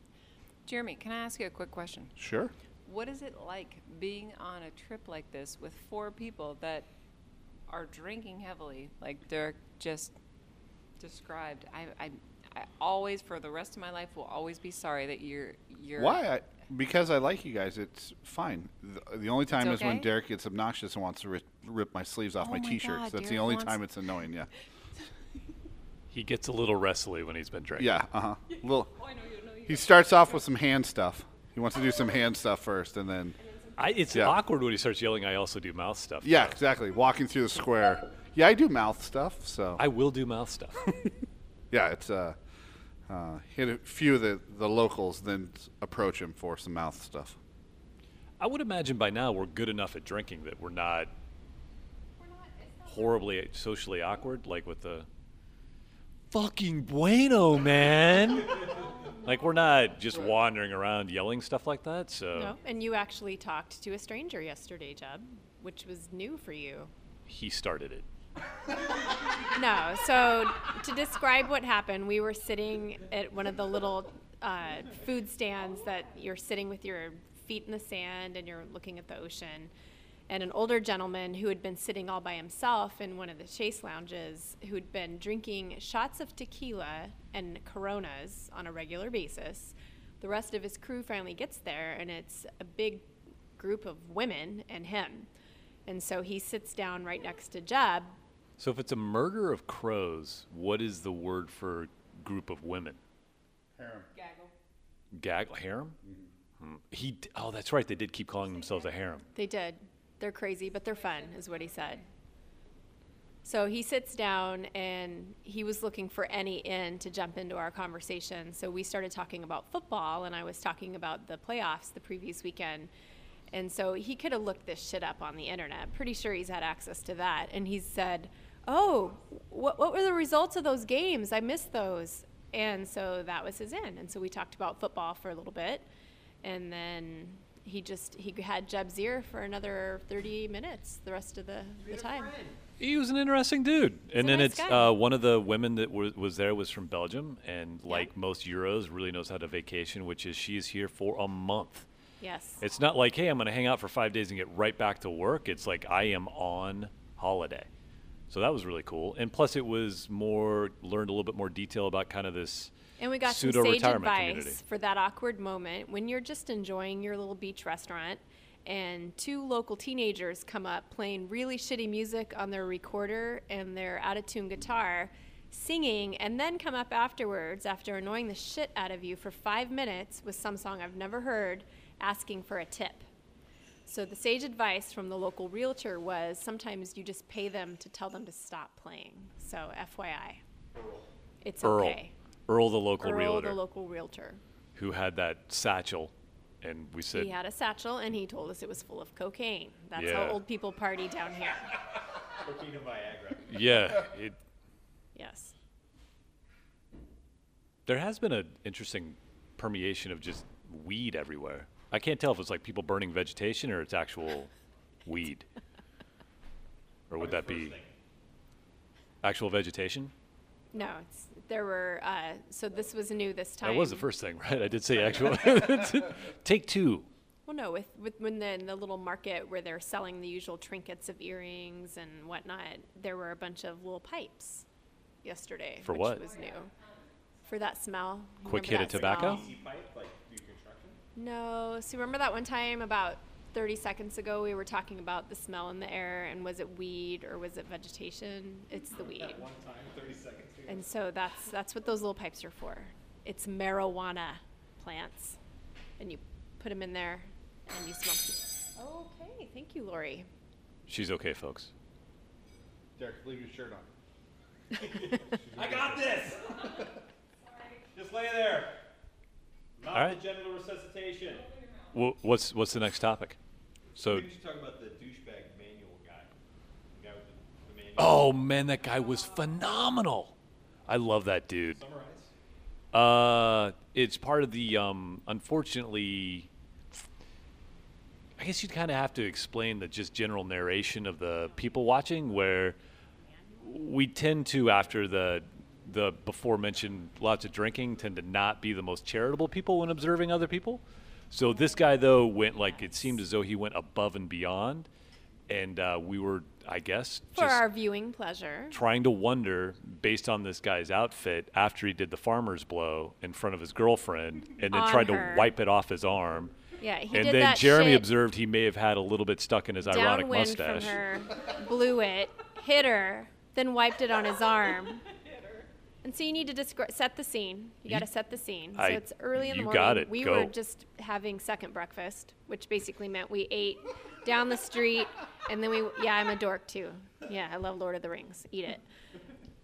Jeremy, can I ask you a quick question? Sure. What is it like being on a trip like this with four people that are drinking heavily, like Deric just described? I, I, I always, for the rest of my life, will always be sorry that you're you're. Why? I, because I like you guys. It's fine. The, the only time is when? Deric gets obnoxious and wants to rip, rip my sleeves off Oh my my t-shirts. God, That's the only wants- time it's annoying. Yeah. He gets a little wrestly when he's been drinking. Yeah. Uh huh. (laughs) Little. Oh, know you know you. He starts off with some hand stuff. He wants to do some hand stuff first, and then I, it's Yeah. awkward when he starts yelling. I also do mouth stuff. yeah, exactly. Walking through the square. Yeah, I do mouth stuff. So I will do mouth stuff. (laughs) yeah, it's uh, uh, hit a few of the the locals, then approach him for some mouth stuff. I would imagine by now we're good enough at drinking that we're not horribly socially awkward, like with the fucking bueno, man. (laughs) like we're not just wandering around yelling stuff like that. So No, and you actually talked to a stranger yesterday, Jeb, which was new for you. he started it. (laughs) No, so to describe what happened, we were sitting at one of the little uh, food stands that you're sitting with your feet in the sand and you're looking at the ocean. And an older gentleman who had been sitting all by himself in one of the chase lounges, who'd been drinking shots of tequila and coronas on a regular basis. The rest of his crew finally gets there, and it's a big group of women and him. And so he sits down right next to Jeb, So if it's a murder of crows, what is the word for group of women? Harem. Gaggle. Gaggle harem. Hmm. He. d- Oh, that's right. They did keep calling themselves a harem. They did. They're crazy, but they're fun, is what he said. So he sits down and he was looking for any in to jump into our conversation. So we started talking about football, and I was talking about the playoffs the previous weekend. And so he could have looked this shit up on the internet. Pretty sure he's had access to that. And he said, Oh, what, what were the results of those games? I missed those. And so that was his in. And so we talked about football for a little bit. And then he just he had Jeb's ear for another 30 minutes the rest of the, the time. He was an interesting dude. and then nice it's uh, one of the women that was, was there was from Belgium, and like most Euros, really knows how to vacation, which is she's here for a month. Yes. It's not like, hey, I'm going to hang out for five days and get right back to work. It's like I am on holiday. So that was really cool. And plus, it was more learned a little bit more detail about kind of this And we got some sage advice community. for that awkward moment when you're just enjoying your little beach restaurant and two local teenagers come up playing really shitty music on their recorder and their out of tune guitar, singing, and then come up afterwards after annoying the shit out of you for five minutes with some song I've never heard, asking for a tip. So the sage advice from the local realtor was sometimes you just pay them to tell them to stop playing. So FYI. It's Earl. okay. Earl, the local realtor. Earl, realtor, the local realtor. who had that satchel and we said, He had a satchel and he told us it was full of cocaine. That's Yeah. how old people party down here. Cocaine and Viagra. yeah, it, Yes. there has been an interesting permeation of just weed everywhere. I can't tell if it's like people burning vegetation or it's actual weed. Or would that be actual vegetation? No, it's, there were, uh, so this was new this time. That was the first thing, right? I did say actual. (laughs) Take two. Well, no, with, with when the, in the little market where they're selling the usual trinkets of earrings and whatnot, there were a bunch of little pipes yesterday. For which what? was new. For that smell. Quick Remember hit of that tobacco? smell? No. So remember that one time about 30 seconds ago we were talking about the smell in the air and was it weed or was it vegetation? It's the weed. One time, 30 seconds. And so that's that's what those little pipes are for. It's marijuana plants, and you put them in there, and you smoke. them. Okay, thank you, Lori. She's okay, folks. Deric, leave your shirt on. (laughs) I got this. (laughs) Just lay there. Mouth All right. the genital resuscitation. Wh- what's what's the next topic? So, We should talk about the douchebag manual guy. The guy with the, the manual. oh man, that guy was phenomenal. I love that dude. Summarize. Uh, it's part of the um, unfortunately. I guess you'd kind of have to explain the just general narration of the people watching, where we tend to, after the the before mentioned lots of drinking, tend to not be the most charitable people when observing other people. So this guy though went like it seemed as though he went above and beyond, and uh, we were, I guess, For just our viewing pleasure. trying to wonder based on this guy's outfit after he did the farmer's blow in front of his girlfriend and then On tried her. to wipe it off his arm. Yeah, he did that. and then Jeremy observed he may have had a little bit stuck in his ironic downwind mustache. from her, blew it, hit her, then wiped it on his arm. And so you need to descri- set the scene. You, got to set the scene. So I- it's early in the you morning. got it. We Go. were just having second breakfast, which basically meant we ate down the street, and then we. Yeah, I'm a dork too. Yeah, I love Lord of the Rings. Eat it.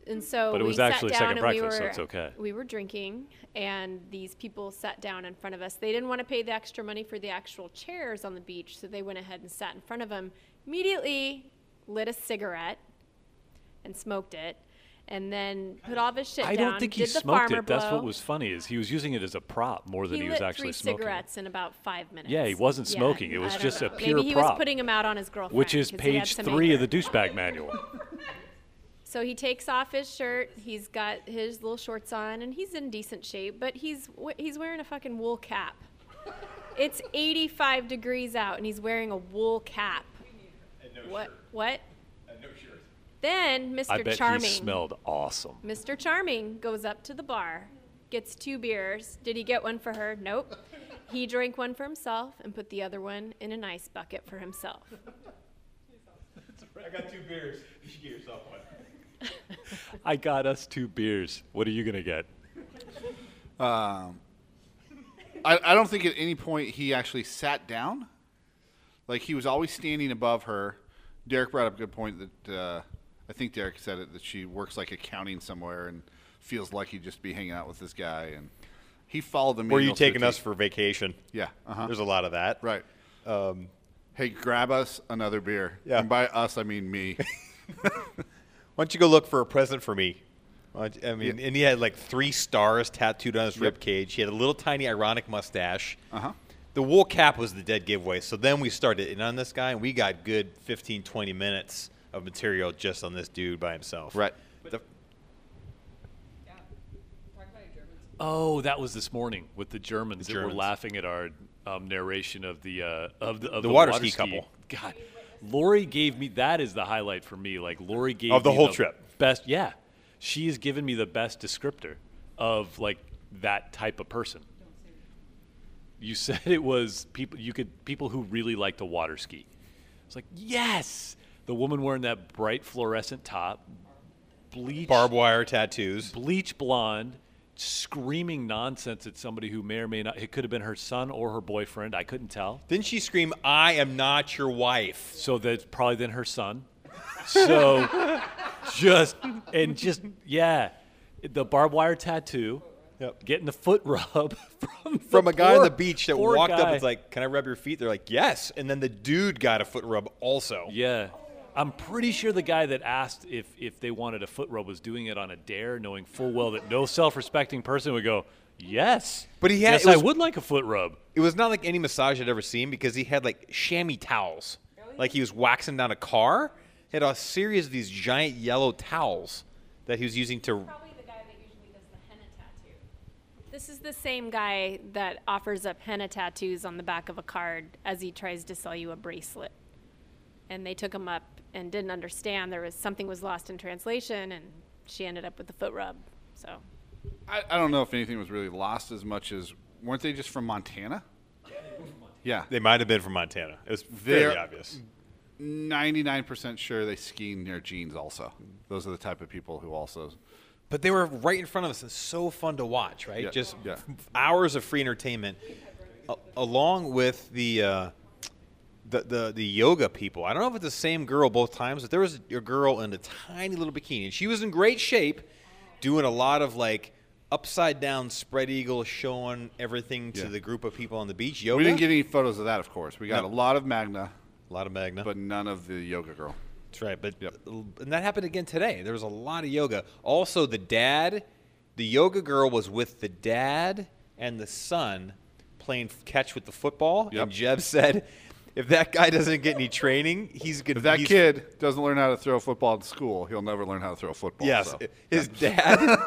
And so But it we was sat actually down second and we breakfast, so it's okay. We were drinking, and these people sat down in front of us. They didn't want to pay the extra money for the actual chairs on the beach, so they went ahead and sat in front of them. Immediately lit a cigarette and smoked it, and then put all of his shit I down. don't think he smoked farmer it. That's what was funny is he was using it as a prop more than he, he, was actually three smoking. it. cigarettes in about five minutes. Yeah, he wasn't Yeah, smoking. It was I don't just a know. pure Maybe he prop. was putting him out on his girlfriend, Which is page some three of the douchebag manual. (laughs) So he takes off his shirt. He's got his little shorts on, and he's in decent shape. But he's he's wearing a fucking wool cap. It's 85 degrees out, and he's wearing a wool cap. And no What? shirt. What? And no shirt. Then Mr. I bet Charming. he smelled awesome. Mr. Charming goes up to the bar, gets two beers. Did he get one for her? Nope. He drank one for himself and put the other one in an ice bucket for himself. I got two beers. (laughs) You should get yourself one. I got us two beers. What are you gonna get? Um, I, I don't think at any point he actually sat down. Like he was always standing above her. Deric brought up a good point that uh, I think Deric said it that she works like accounting somewhere and feels lucky just to be hanging out with this guy. And he followed the. Were you manual to the taking us for vacation? Yeah. Uh-huh. There's a lot of that. Right. Um, Hey, grab us another beer. Yeah. And by us, I mean me. (laughs) why don't you go look for a present for me? Why don't you- I mean, Yeah. and he had like three stars tattooed on his Yep. rib cage. He had a little tiny ironic mustache. Uh huh. The wool cap was the dead giveaway. So then we started in on this guy, and we got good 15, 20 minutes of material just on this dude by himself. Right. The, Oh, that was this morning with the Germans The that were laughing at our um, narration of the uh, of the of The the, water ski couple. God, Lori gave me that is the highlight for me. Like Lori gave Of the me whole trip. Best, yeah. She has given me the best descriptor of like that type of person. You said it was people you could people who really like to water ski. It's like yes, the woman wearing that bright fluorescent top, bleach barbed wire tattoos. bleach blonde, screaming nonsense at somebody who may or may not. It could have been her son or her boyfriend. I couldn't tell. Didn't she scream, I am not your wife? So that's probably then her son. So (laughs) just and just yeah, the barbed wire tattoo, Yep. getting the foot rub (laughs) from From a guy on the beach that walked up guy. and was like, "Can I rub your feet?" They're like, "Yes," and then the dude got a foot rub also. Yeah. I'm pretty sure the guy that asked if, if they wanted a foot rub was doing it on a dare, knowing full well that no self respecting person would go, Yes. But he had- Yes, was- I would like a foot rub. It was not like any massage I'd ever seen because he had like chamois towels, like he was waxing down a car. He had a series of these giant yellow towels that he was using to. Probably the guy that usually does the henna tattoo. This is the same guy that offers up henna tattoos on the back of a card as he tries to sell you a bracelet. And they took him up and didn't understand there was something was lost in translation, and she ended up with the foot rub. So I, I don't know if anything was really lost as much as weren't they just from Montana? Yeah, They might have been from Montana. It was very They're- obvious. ninety-nine percent sure they ski in their jeans. Also, those are the type of people who also. But they were right in front of us. It's so fun to watch, right? Yeah, Just yeah. f- hours of free entertainment, a- along with the, uh, the the the yoga people. I don't know if it's the same girl both times, but there was a girl in a tiny little bikini, and she was in great shape, doing a lot of like upside down spread eagle, showing everything to Yeah. the group of people on the beach. Yoga. We didn't get any photos of that, of course. We got No. a lot of Magda, a lot of Magda. but none of the yoga girl. That's right. But Yep. and that happened again today. There was a lot of yoga. Also, the dad, the yoga girl was with the dad and the son playing f- catch with the football. Yep. And Jeb said, if that guy doesn't get any training, he's gonna. If that kid doesn't learn how to throw a football in school, he'll never learn how to throw a football. yes, so. his (laughs) dad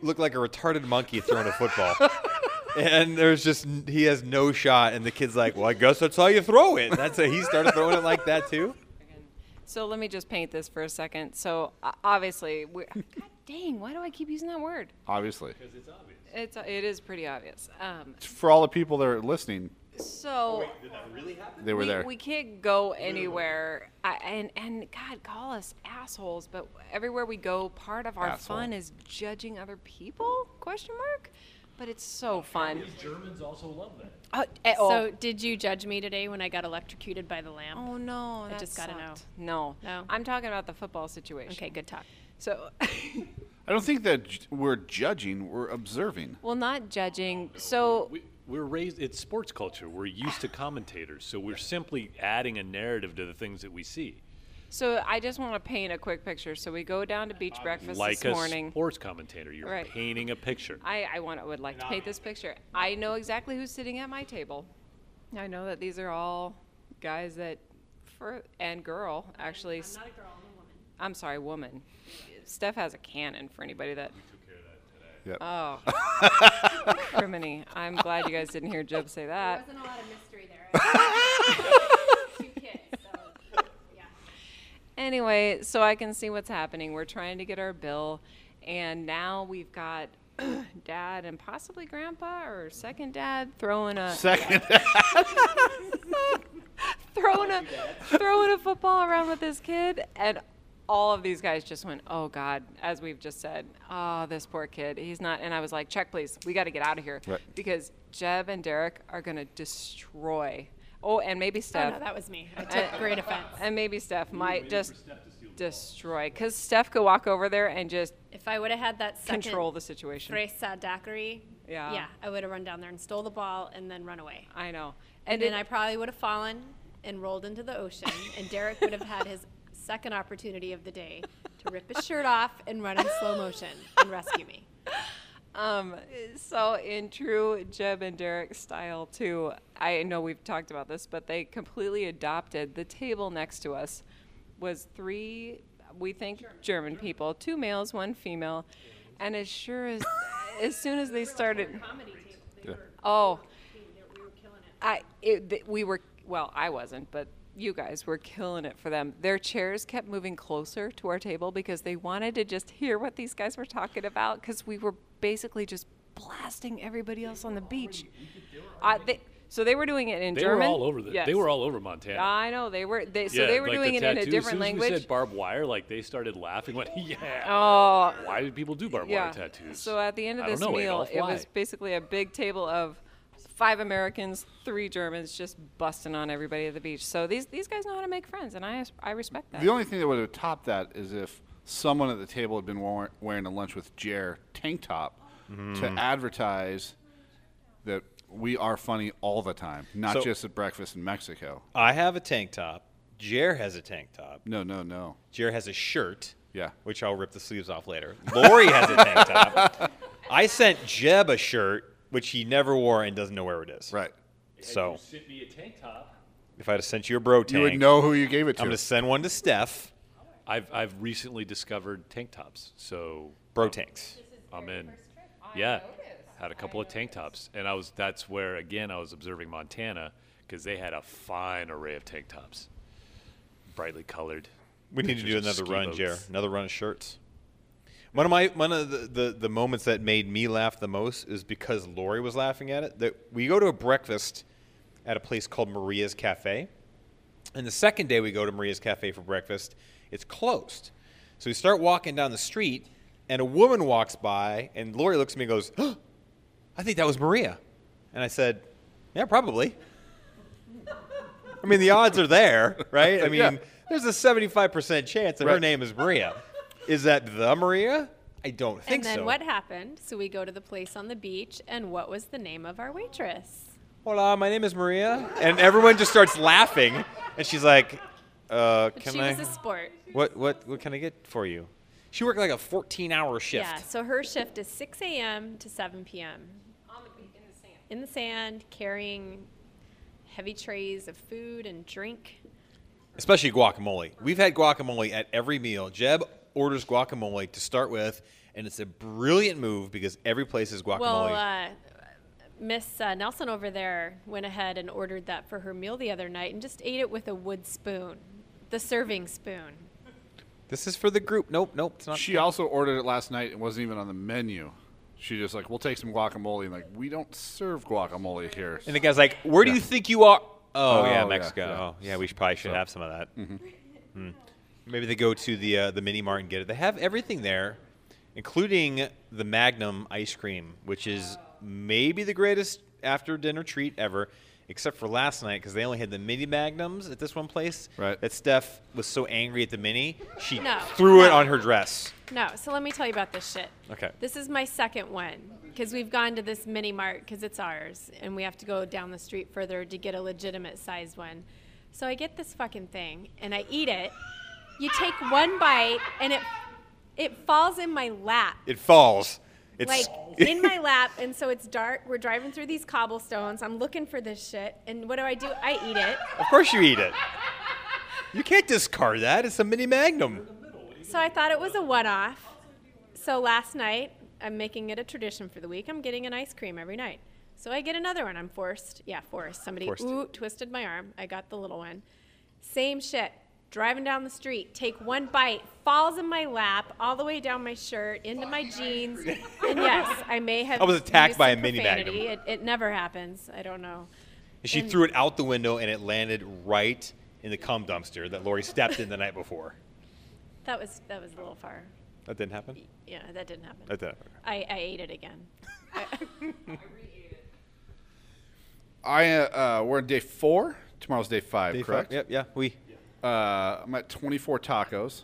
looked like a retarded monkey throwing a football. And there's just he has no shot, and the kid's like, "Well, I guess that's how you throw it." That's how he started throwing it like that too. So let me just paint this for a second. So uh, obviously, we (laughs) God dang, why do I keep using that word? Obviously, It's uh, it is pretty obvious. Um, for all the people that are listening, so they were we, there. we can't go anywhere, I, and and God, call us assholes. But everywhere we go, part of our Asshole. fun is judging other people? Question mark. But it's so fun. Germans also love that. Uh, eh, oh. So, did you judge me today when I got electrocuted by the lamp? Oh no! I that just gotta know. sucked. No, No? I'm talking about the football situation. Okay, good talk. So, (laughs) I don't think that j- we're judging; we're observing. well, not judging. So, We, we're raised, it's sports culture. We're used to commentators, so we're simply adding a narrative to the things that we see. so I just want to paint a quick picture. So we go down to beach breakfast like this a morning. sports commentator, you're Right. painting a picture. I, I want would like to paint this picture. I know exactly who's sitting at my table. I know that these are all guys that, for and girl actually. I'm not a girl, I'm a woman. I'm sorry, woman. Steph has a cannon for anybody that. Yep. Oh, criminy! I'm glad you guys didn't hear Jeb say There that. wasn't a lot of mystery there. (laughs) Two kids, so yeah. Anyway, so I can see what's happening. We're trying to get our bill, and now we've got (clears throat) dad and possibly grandpa or second dad throwing a Second, (laughs) throwing a throwing a football around with this kid, and all of these guys just went, "Oh God!" As we've just said, "Oh, this poor kid. He's not." And I was like, "Check, please. We got to get out of here Right. because Jeb and Deric are gonna destroy." Oh, and maybe oh, Steph. Oh Steph. no, that was me. I took great offense. and maybe Steph might just destroy because Steph could walk over there and just If I would have had that second control the situation. Fresa daiquiri, Yeah. yeah, I would have run down there and stole the ball and then run away. I know. And, And, then it- I probably would have fallen and rolled into the ocean, and Deric would have had his second opportunity of the day to rip his shirt off and run in slow motion and rescue me. (laughs) Um, so in true Jeb and Deric style too, I know we've talked about this, but they completely adopted the table next to us was three, we think German, people, two males, one female, and as sure as as soon as they started, (laughs) oh, I it, th- we were well, I wasn't, but you guys were killing it for them. Their chairs kept moving closer to our table because they wanted to just hear what these guys were talking about because we were basically just blasting everybody else on the beach. Uh, they, so they were doing it in They German. were all over the, Yes. They were all over Montana. I know they were. They, so Yeah, they were like the doing it in a different as soon as language. We said barbed wire, like they started laughing. Went, (laughs) yeah. oh, Why did people do barbed yeah. wire tattoos? So at the end of this know, meal, it was basically a big table of five Americans, three Germans, just busting on everybody at the beach. So these these guys know how to make friends, and I I respect that. the only thing that would have topped that is if someone at the table had been war- wearing a lunch with Jer tank top mm-hmm. to advertise that we are funny all the time, not So- just at breakfast in Mexico. I have a tank top. Jer has a tank top. No, no, no. Jer has a shirt. Yeah. Which I'll rip the sleeves off later. Lori has a tank top. (laughs) I sent Jeb a shirt, which he never wore and doesn't know where it is. Right. So sent me a tank top. if I had sent you a bro tank, You would know who you gave it to. I'm going to send one to Steph. I've I've recently discovered tank tops, so Bro tanks. I'm in. Yeah, had a couple of tank tops, and I was that's where again I was observing Montana because they had a fine array of tank tops, brightly colored. We need to do another run, boats. Jer. Another run of shirts. One of my one of the, the, the moments that made me laugh the most is because Lori was laughing at it. That we go to a breakfast at a place called Maria's Cafe, and the second day we go to Maria's Cafe for breakfast, it's closed. So we start walking down the street, and a woman walks by, and Lori looks at me and goes, "Huh, "I think that was Maria," and I said, "Yeah, probably." I mean, the odds are there, right? I (laughs) mean, Yeah. there's a 75% chance that her name is Maria. Is that the Maria? I don't think so. and then so. what happened? So we go to the place on the beach, and what was the name of our waitress? Hola, my name is Maria. And everyone just starts laughing. And she's like, uh, can she I? was a sport. what, what, what can I get for you? She worked like a 14 hour shift. Yeah, so her shift is 6 a.m. to 7 p.m. On the beach, in the sand. In the sand, carrying heavy trays of food and drink. Especially guacamole. We've had guacamole at every meal. Jeb orders guacamole to start with, and it's a brilliant move because every place is guacamole. Well, uh, Miss uh, Nelson over there went ahead and ordered that for her meal the other night and just ate it with a wood spoon, the serving spoon. this is for the group. Nope, nope. It's not. She also ordered it last night and wasn't even on the menu. She just like, we'll take some guacamole. And like, we don't serve guacamole here. And the guy's like, "Where do Yeah. you think you are?" Oh, Oh, yeah, yeah, Mexico. yeah. Oh, yeah. We should, probably should So- have some of that. Hmm. Maybe they go to the uh, the mini mart and get it. They have everything there, including the Magnum ice cream, which is maybe the greatest after dinner treat ever, except for last night because they only had the mini Magnums at this one place. Right. That Steph was so angry at the mini, she No, threw it on her dress. No, so let me tell you about this shit. Okay. This is my second one because we've gone to this mini mart because it's ours and we have to go down the street further to get a legitimate sized one. So I get this fucking thing and I eat it. You take one bite and it it falls in my lap. It falls. It's like (laughs) in my lap and so it's dark. We're driving through these cobblestones. I'm looking for this shit and what do I do? I eat it. of course you eat it. You can't discard that. It's a mini Magnum. So I thought it was a one off. So last night, I'm making it a tradition for the week. I'm getting an ice cream every night. So I get another one. I'm forced. Yeah, forced. Somebody Forced. ooh twisted my arm. I got the little one. Same shit. Driving down the street, take one bite, falls in my lap, all the way down my shirt, into my jeans. (laughs) And yes, I may have. I was attacked used by a mini profanity. Magnum. It, it never happens. I don't know. And she And- threw it out the window and it landed right in the cum dumpster that Lori stepped in the night before. That was that was a little far. That didn't happen? Yeah, that didn't happen. That didn't. I, I ate it again. (laughs) I uh, uh, we're on day four. Tomorrow's day five, Day five? correct? Yep, yeah. We. Uh, I'm at 24 tacos.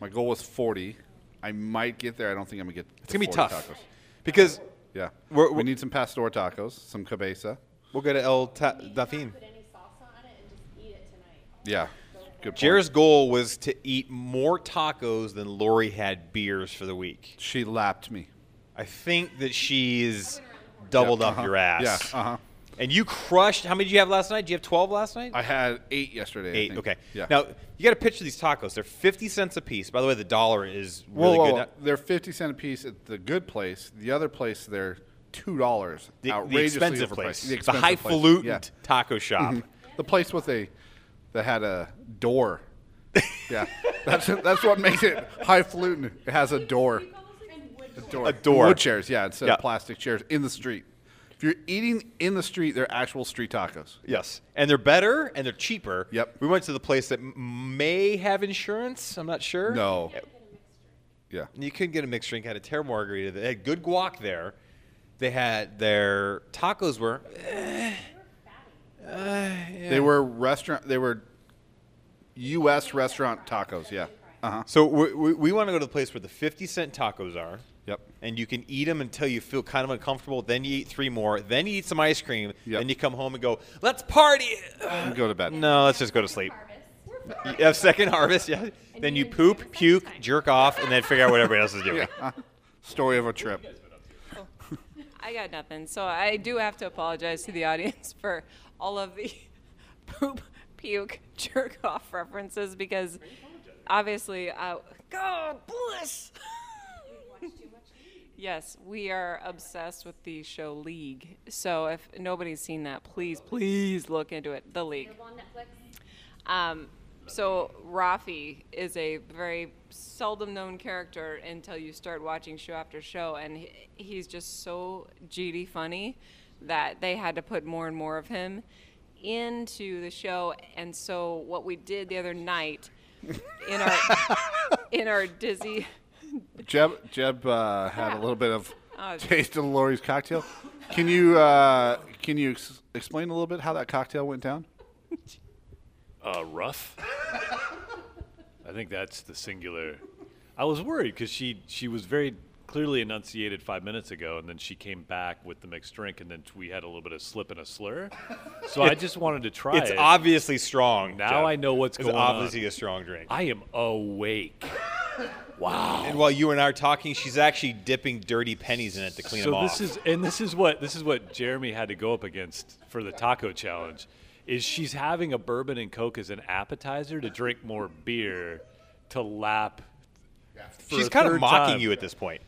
My goal was 40. I might get there. I don't think I'm gonna get. It's going to be tough. Tacos. Because Yeah. We're- we we're- need some pastor tacos, some cabeza. we'll go to El Ta- Dafin. any salsa on it and just eat it tonight. Yeah. Good. Jared's goal was to eat more tacos than Lori had beers for the week. She lapped me. I think that she's doubled Yeah, up uh-huh. your ass. Yeah. Uh huh. And you crushed. How many did you have last night? Did you have 12 last night? I had eight yesterday. I Eight. think. Okay. Yeah. Now, you got to picture these tacos. They're 50 cents a piece. By the way, the dollar is Whoa, really whoa, good. whoa. They're 50 cent a piece at the good place. The other place, they're two dollars. The, the expensive overpriced. place. The The, expensive highfalutin place. Yeah. taco shop. Mm-hmm. The place with a that had a door. (laughs) yeah, that's that's what makes it highfalutin. It has a door. A door. A door. Wood chairs, yeah, instead Yeah. of plastic chairs in the street. If you're eating in the street, they're actual street tacos. Yes, and they're better and they're cheaper. Yep. We went to the place that may have insurance. I'm not sure. No. Yeah. You couldn't get a mixed drink. Had a terrible margarita. They had good guac there. They had their tacos were. eh, uh, yeah. They were restaurant. They were U.S. restaurant tacos. Yeah. Uh-huh. So we, we, we want to go to the place where the 50 cent tacos are. Yep. And you can eat them until you feel kind of uncomfortable. Then you eat three more. Then you eat some ice cream. Yep. Then you come home and go, let's party. And go to bed. No, let's just go to sleep. You have second harvest, yeah. then you poop, puke, jerk off, and then figure out what everybody else is (laughs) doing. Story of a trip. I got nothing. So I do have to apologize to the audience for all of the (laughs) poop, puke, jerk off references because obviously, uh, God bless. Yes, we are obsessed with the show League. So if nobody's seen that, please, please look into it. The League. on Netflix. Um, so Rafi is a very seldom known character until you start watching show after show, and he's just so GD funny that they had to put more and more of him into the show. And so what we did the other night in our (laughs) in our dizzy Jeb, Jeb uh, had a little bit of Oh. taste of Lori's cocktail. Can you uh, can you ex- explain a little bit how that cocktail went down? (laughs) Uh, rough. (laughs) I think that's the singular. I was worried because she she was very clearly enunciated five minutes ago, and then she came back with the mixed drink, and then we had a little bit of slip and a slur. So I just wanted to try It's it. obviously strong. Now Jeff. I know what's It's going on. It's obviously a strong drink. I am awake. (laughs) Wow. and while you and I are talking, she's actually dipping dirty pennies in it to clean so them off. So this is and this is what this is what Jeremy had to go up against for the taco challenge is she's having a bourbon and coke as an appetizer to drink more beer to lap she's kind of mocking time. you at this point.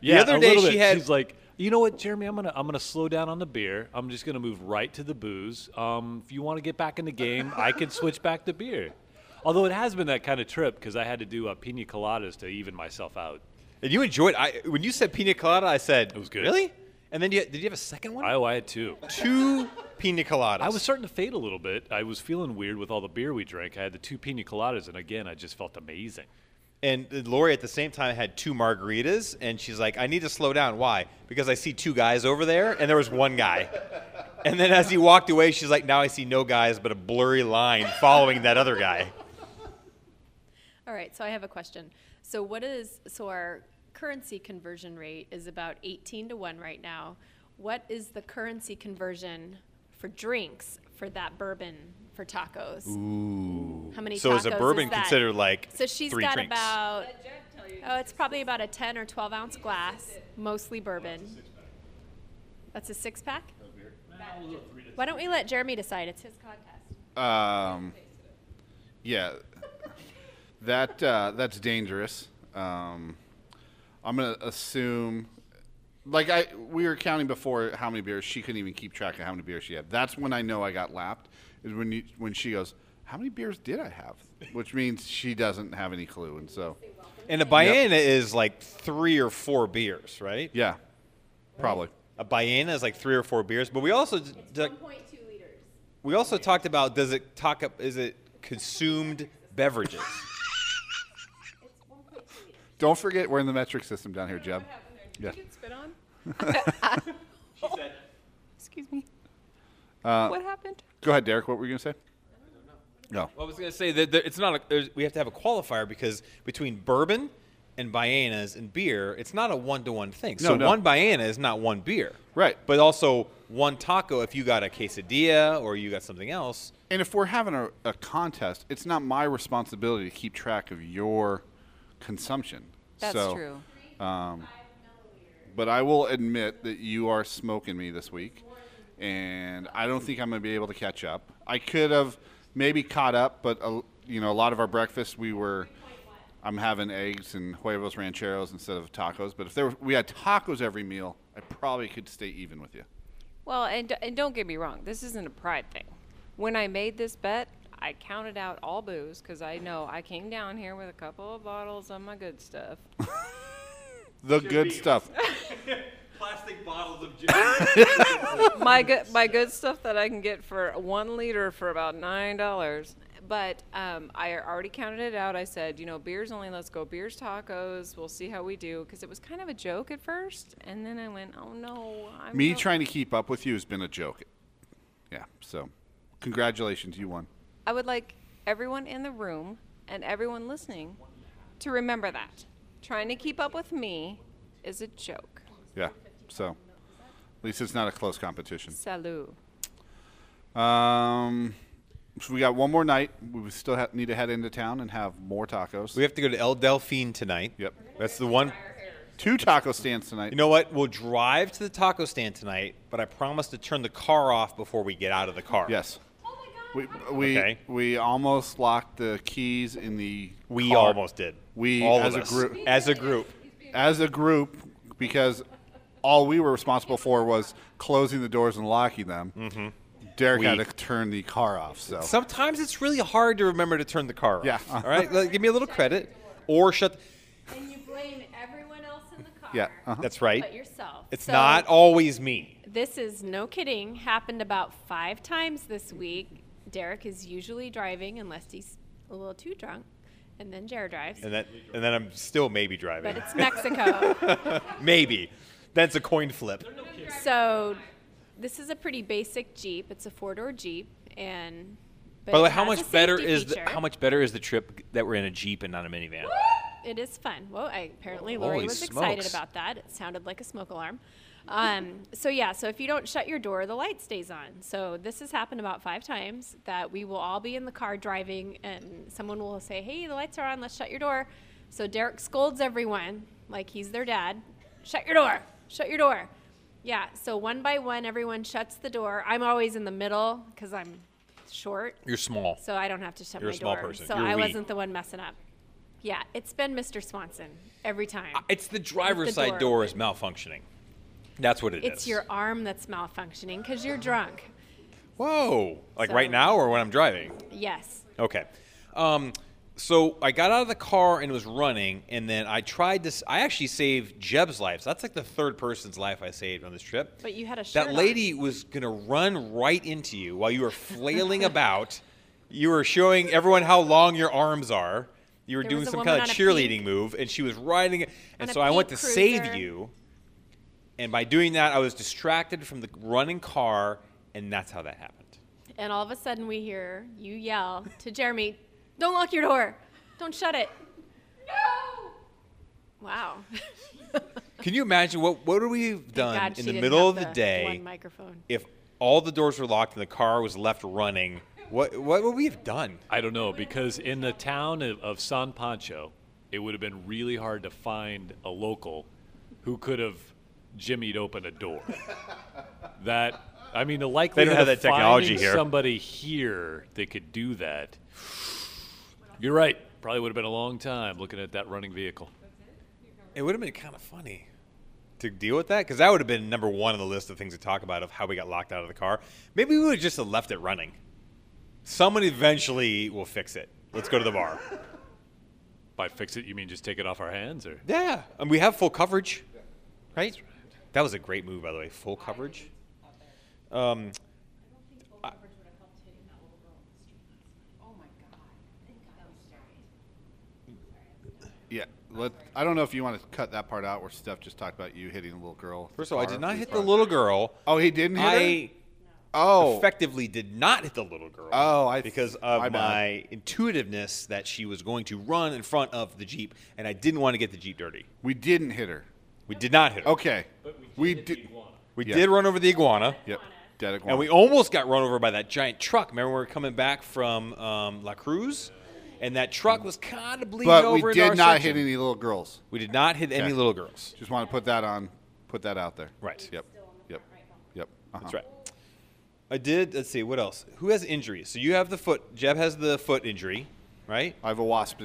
Yeah, other a day she bit. had- She's like, you know what, Jeremy? I'm gonna I'm gonna slow down on the beer. I'm just gonna move right to the booze. Um, if you want to get back in the game, I can switch (laughs) back to beer. Although it has been that kind of trip because I had to do uh, pina coladas to even myself out. And you enjoyed. I when you said pina colada, I said It was good. Really? And then you, did you have a second one? I, oh, I had two. Two pina coladas. I was starting to fade a little bit. I was feeling weird with all the beer we drank. I had the two pina coladas, and again, I just felt amazing. And Lori at the same time had two margaritas, and she's like, "I need to slow down. Why? Because I see two guys over there, and there was one guy." And then as he walked away, she's like, "Now I see no guys, but a blurry line following that other guy." All right, so I have a question. So what is so our currency conversion rate is about 18 to 1 right now. What is the currency conversion for drinks for that bourbon for tacos? Ooh. How many So is a bourbon that? considered like So she's three got drinks? about Oh, it's probably about a 10 or 12 ounce glass, mostly bourbon. That's a six pack? Why don't we let Jeremy decide? It's his contest. Um, yeah, that uh, that's dangerous. Um, I'm gonna assume, like I we were counting before how many beers she couldn't even keep track of how many beers she had. That's when I know I got lapped. Is when you when she goes, how many beers did I have? Which means she doesn't have any clue, and so And a Ballena is like three or four beers, right? yeah, probably. A Ballena is like three or four beers. But we also d- d- 1.2 liters. we also talked about does it talk up is it consumed beverages? (laughs) Don't forget we're in the metric system down here, Jeb. Yeah. Did you get spit on? (laughs) She said, (laughs) Excuse me. Uh, what happened? Go ahead, Deric. What were you gonna say? No. Well, I was going to say that there- it's not. A, we have to have a qualifier because between bourbon and Ballenas and beer, it's not a one-to-one thing. so No, no. one Ballena is not one beer, Right. But also one taco if you got a quesadilla or you got something else. And if we're having a, a contest, it's not my responsibility to keep track of your consumption. That's So, true. Um, but I will admit that you are smoking me this week, and I don't think I'm going to be able to catch up. I could have maybe caught up, but uh, you know, a lot of our breakfast we were. I'm having eggs and huevos rancheros instead of tacos. But if there were, we had tacos every meal, I probably could stay even with you. Well, and, and don't get me wrong, this isn't a pride thing. When I made this bet, I counted out all booze because I know I came down here with a couple of bottles of my good stuff. (laughs) The good stuff. (laughs) Plastic bottles of (laughs) (laughs) my good my good stuff that I can get for one liter for about nine dollars. But um, I already counted it out. I said, you know, beers only. Let's go beers tacos. We'll see how we do because it was kind of a joke at first, and then I went, oh no, I'm Me no- trying to keep up with you has been a joke. Yeah. So, congratulations, you won. I would like everyone in the room and everyone listening to remember that. Trying to keep up with me is a joke. Yeah. So, at least it's not a close competition. Salut. Um, so we got one more night. We still ha- need to head into town and have more tacos. We have to go to El Delfine tonight. Yep. That's the one. Two taco stands tonight. You know what? We'll drive to the taco stand tonight, but I promise to turn the car off before we get out of the car. yes. We we Okay. we almost locked the keys in the. We car. almost did. We all as of a us. group As a group. as a group because all we were responsible for was closing the doors and locking them. Mm-hmm. Deric had to turn the car off. So Sometimes it's really hard to remember to turn the car off. Yeah. All right. Like, Give me a little credit, or shut. And you blame everyone else in the car. yeah. Uh-huh. That's right. But yourself. It's So not always me. This is no kidding. Happened about five times this week. Deric is usually driving unless he's a little too drunk, and then Jared drives. And that, and then I'm still maybe driving. But it's Mexico. (laughs) maybe. That's a coin flip. so this is a pretty basic Jeep. It's a four door Jeep, and but By the way, how much better is the, feature. how much better is the trip that we're in a Jeep and not a minivan? It is fun. Well, I, apparently Lori Holy was excited about that. It sounded like a smoke alarm. Um, so yeah, so if you don't shut your door, the light stays on. So this has happened about five times that we will all be in the car driving, and someone will say, "Hey, the lights are on. Let's shut your door." So Deric scolds everyone like he's their dad. Shut your door. Shut your door. Yeah. So one by one, everyone shuts the door. I'm always in the middle because I'm short. You're small. So I don't have to shut You're a my small door. person. So You're I wee. wasn't the one messing up. Yeah, it's been Mr. Swanson every time. It's the driver's the side door door is malfunctioning. That's what it is. it's your arm that's malfunctioning because you're drunk. Whoa. Like So- right now or when I'm driving? Yes. Okay. Um, so I got out of the car and was running, and then I tried to. I actually saved Jeb's life. So that's like the third person's life I saved on this trip. But you had a that on. lady was gonna run right into you while you were flailing (laughs) about. You were showing everyone how long your arms are. You were There doing some kind of cheerleading move, and she was riding. And so I went to pink save you. And by doing that, I was distracted from the running car, and that's how that happened. And all of a sudden we hear you yell to Jeremy, "Don't lock your door. Don't shut it." No. Wow. (laughs) Can you imagine what what would we have done God in the middle of have the day One microphone. if all the doors were locked and the car was left running? What what would we have done? I don't know because in the town of, of San Pancho, it would have been really hard to find a local who could have jimmied open a door. (laughs) that I mean, the likelihood have of that technology finding here. somebody here that could do that. You're right. Probably would have been a long time looking at that running vehicle. It would have been kind of funny to deal with that because that would have been number one on the list of things to talk about of how we got locked out of the car. Maybe we would have just have left it running. Someone eventually will fix it. Let's go to the bar. (laughs) By fix it, you mean just take it off our hands, or Yeah, and we have full coverage, right? That was a great move, by the way. Full coverage. Um, Yeah. Let, I don't know if you want to cut that part out where Steph just talked about you hitting a little girl. first of all, I did not Please hit the little girl. Oh, he didn't hit her. I Oh, effectively did not hit the little girl. Oh, I- because of bad. my intuitiveness that she was going to run in front of the jeep, and I didn't want to get the jeep dirty. we didn't hit her. We did not hit her. Okay. We did. We Yeah. did run over the iguana, Yep. Dead iguana. and we almost got run over by that giant truck. Remember, when we were coming back from um, La Cruz, and that truck was kind of bleeding but over we did not section. hit any little girls. We did not hit any little girls. Just want to put that on. Put that out there. Right. Yep. Yep. Yep. Uh-huh. That's right. I did. Let's see. What else? Who has injuries? So you have the foot. Jeb has the foot injury, right? I have a wasp.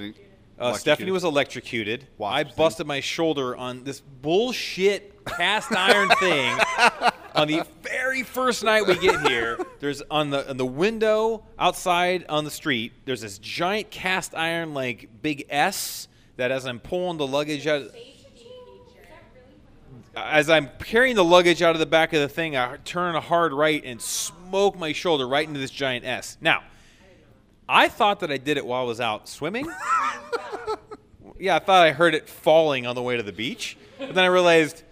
In- Uh, Stephanie was electrocuted. Wasp I sting. busted my shoulder on this bullshit cast iron thing (laughs) on the very first night we get here. There's on the on the window outside on the street. There's this giant cast iron like big S that as I'm pulling the luggage out. As I'm carrying the luggage out of the back of the thing, I turn a hard right and smoke my shoulder right into this giant S. Now, I thought that I did it while I was out swimming. (laughs) yeah, I thought I heard it falling on the way to the beach. But then I realized,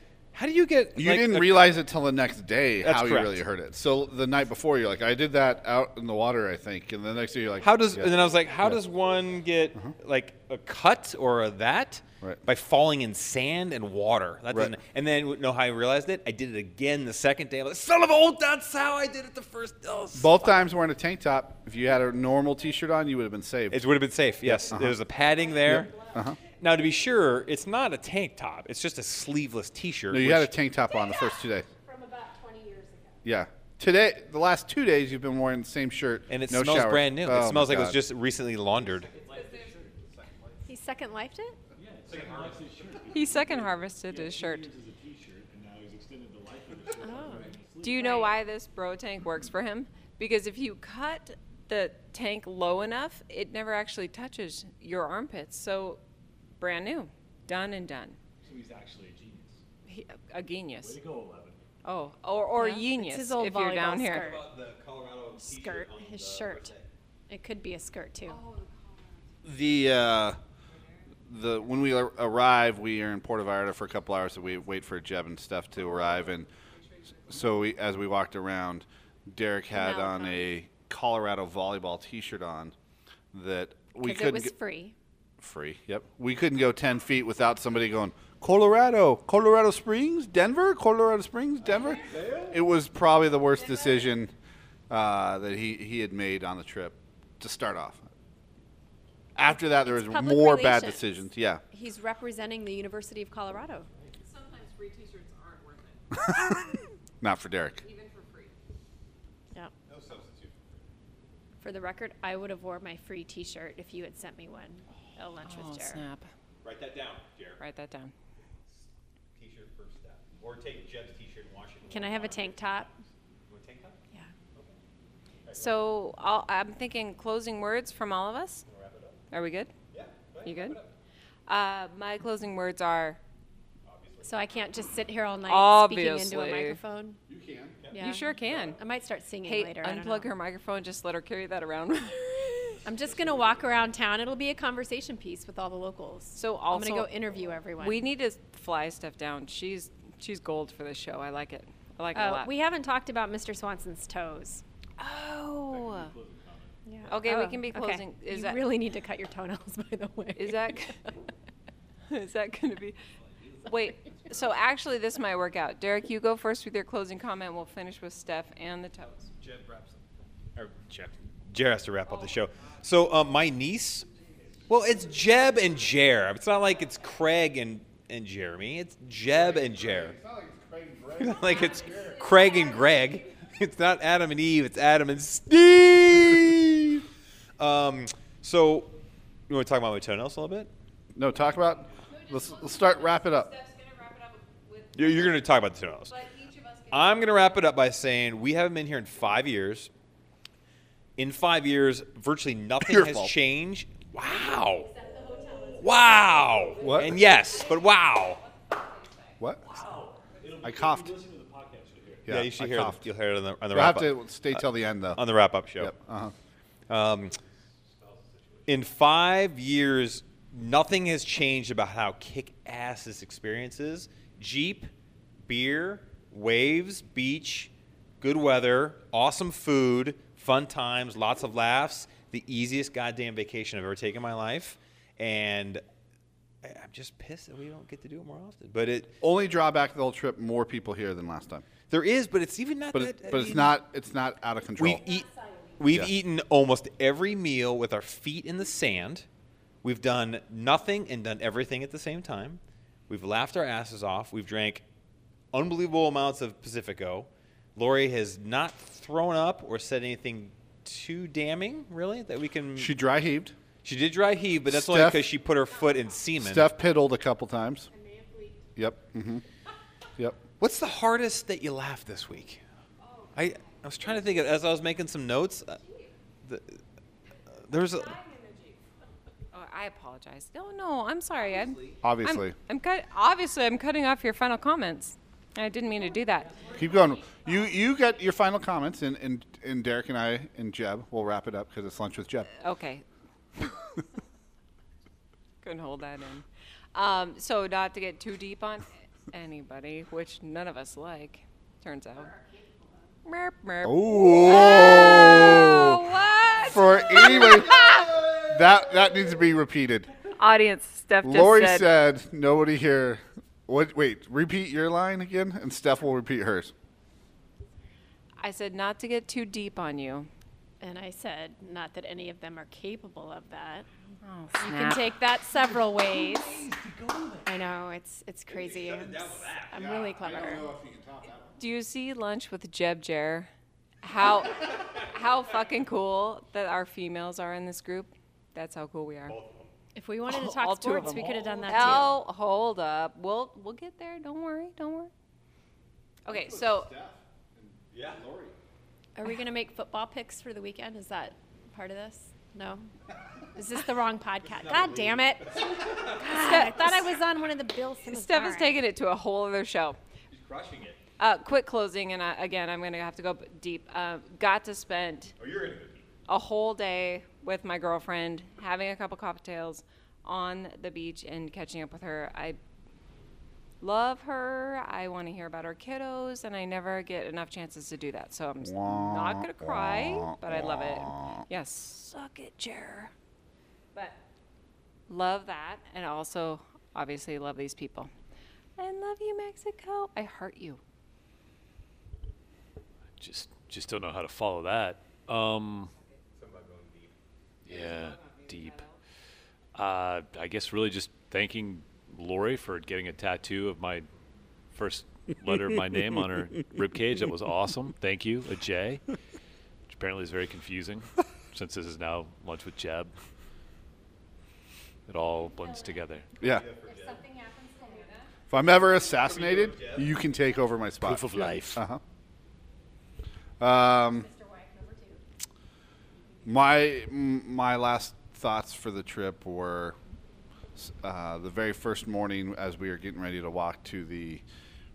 How do you get? You like, didn't a- realize it till the next day how you really heard it. So the night before, you're like, I did that out in the water, I think, and the next day you're like, How does? Yeah. And then I was like, how does one get like a cut or a that? Right. By falling in sand and water. That Right. And then know how I realized it? I did it again the second day. I'm like, son of a! Oh, that's how I did it the first. Oh, Both times wearing a tank top. If you had a normal T-shirt on, you would have been safe. It would have been safe. Yes, there's a padding there. Uh-huh. Now, to be sure, it's not a tank top. It's just a sleeveless T-shirt. no, you which- had a tank top on the first two days. From about 20 years ago. Yeah. Today, the last two days, you've been wearing the same shirt. and it no smells shower. brand new. Oh, it smells my like it was just recently laundered. He second lifed it? He second harvested his shirt. Oh. Do you know why this bro tank works for him? Because if you cut the tank low enough, it never actually touches your armpits. So, brand new, done and done. So he's actually a genius. He, a genius. go, Eleven. Oh, or or Yeah, it's genius his old if you're down volleyball here. skirt. Skirt, his shirt. It could be a skirt too. the uh, the when we arrive, we are in Puerto Vallarta for a couple hours, so we wait for Jeb and stuff to arrive, and so we, as we walked around, Deric had on a Colorado volleyball T-shirt on that we Because it couldn't was get free. Free. Yep, we couldn't go ten feet without somebody going Colorado, Colorado Springs, Denver, Colorado Springs, Denver. It was probably the worst decision uh, that he he had made on the trip to start off. After that, there was It's public more bad relations. decisions. Yeah. He's representing the University of Colorado. Sometimes free T-shirts aren't worth it, (laughs) Not for Deric. even for free. Yeah. No substitute. For the record, I would have wore my free T-shirt if you had sent me one at lunch Oh with Jared. snap! Write that down, Jared. Write that down. T-shirt first step, or take Jeb's T-shirt and wash it. Can I have a tank top? You want a tank top? Yeah. Okay. So I'll, I'm thinking closing words from all of us. Are we good? Yeah. You good? Uh, my closing words are Obviously. So I can't just sit here all night speaking into a microphone. You can. Yeah. you sure can. I might start singing Hey, later. I don't unplug know. her microphone. Just let her carry that around. with (laughs) her. I'm just gonna walk around town. It'll be a conversation piece with all the locals. So I'm gonna go interview everyone. we need to fly stuff down. She's she's gold for this show. I like it. I like it a Oh, lot. we haven't talked about Mr. Swanson's toes. oh. Yeah. Okay, we Oh, can be oh, okay. closing- is you that- really need to cut your toenails, (laughs) by the way. Is that (laughs) is that going to be? Wait. So actually, this might work out. Deric, you go first with your closing comment. We'll finish with Steph and the toes. Jeb wraps up. Or Jeb. Jared has to wrap up the show. So uh, my niece, well, it's Jeb and Jer. It's not like it's Craig and, and Jeremy. It's Jeb and Jer. It's not like it's Craig and (laughs) Greg. (laughs) It's not Adam and Eve. It's Adam and Steve. Um, so you want to talk about my toenails a little bit? No, talk about. Let's, let's start. Wrap it up. You're, you're going to talk about the toenails. I'm going to wrap it up by saying we haven't been here in five years. In five years, virtually nothing Your has fault. changed. Wow. Wow. What? And yes, but wow. What? Wow! I coughed. Yeah, you should hear. The, coughed. you'll hear it on the, on the We'll wrap have up. to stay till the end though. on the wrap up show. Yep. Uh-huh. Um, in five years, nothing has changed about how kick ass this experience is. Jeep, beer, waves, beach, good weather, awesome food, fun times, lots of laughs. The easiest goddamn vacation I've ever taken in my life. And I'm just pissed that we don't get to do it more often. But it Only drawback of the whole trip: more people here than last time. there is, but it's even not But that. it, I but it's not it's not out of control. We've eat, we've Yeah. eaten almost every meal with our feet in the sand. We've done nothing and done everything at the same time. We've laughed our asses off. We've drank unbelievable amounts of Pacifico. Lori has not thrown up or said anything too damning, really, that we can. she dry heaved. she did dry heave, but that's only Steph- because she put her foot in semen. Steph piddled a couple times. Yep. Mm-hmm. (laughs) Yep. What's the hardest that you laughed this week? I I was trying to think of, as I was making some notes. Uh, the, there's a. Oh, I apologize. No, no, I'm sorry. I'm, Obviously. I'm, I'm cut. Obviously, I'm cutting off your final comments. I didn't mean to do that. Keep going. You you got your final comments, and, and, and Deric and I and Jeb will wrap it up because it's lunch with Jeb. Okay. Couldn't hold that in. Um, so not to get too deep on. anybody, which none of us like, turns out. Merp, merp. Oh, what? For anybody, that that needs to be repeated. Audience, Steph just Lori said, said, "Nobody here." What? Wait, repeat your line again, and Steph will repeat hers. I said not to get too deep on you. And I said, not that any of them are capable of that. Oh, You can take that several (laughs) ways. I know it's it's crazy. It's- I'm really clever. Do you see lunch with Jeb Jer? How (laughs) how fucking cool that our females are in this group. That's how cool we are. If we wanted to oh, talk two of sports, we could have done that too. Oh, hold up. We'll we'll get there. Don't worry. Don't worry. Okay, so Are we going to make football picks for the weekend? Is that part of this? No. Is this the wrong podcast? God damn it! (laughs) God, I thought I was on one of the Bill Simmons. Steph is All right. taking it to a whole other show. She's crushing it. Uh, quick closing, and I, again, I'm going to have to go b- deep. Uh, got to spend Oh, you're gonna go deep. a whole day with my girlfriend, having a couple cocktails on the beach and catching up with her. I love her. I want to hear about her kiddos, and I never get enough chances to do that. So I'm s- not going to cry, but I love it. Yes, suck it, Jer. But love that, and also obviously love these people. And love you, Mexico. I heart you. Just just don't know how to follow that. Um, yeah, deep. Uh, I guess really just thanking Lori for getting a tattoo of my first letter of my name on her rib cage. That was awesome. Thank you, a J, which apparently is very confusing since this is now lunch with Jeb. It all blends together. Yeah. If something happens to Luna, If I'm ever assassinated, you can take over my spot. Proof of life. Uh huh. Um, my m- my last thoughts for the trip were uh, the very first morning as we were getting ready to walk to the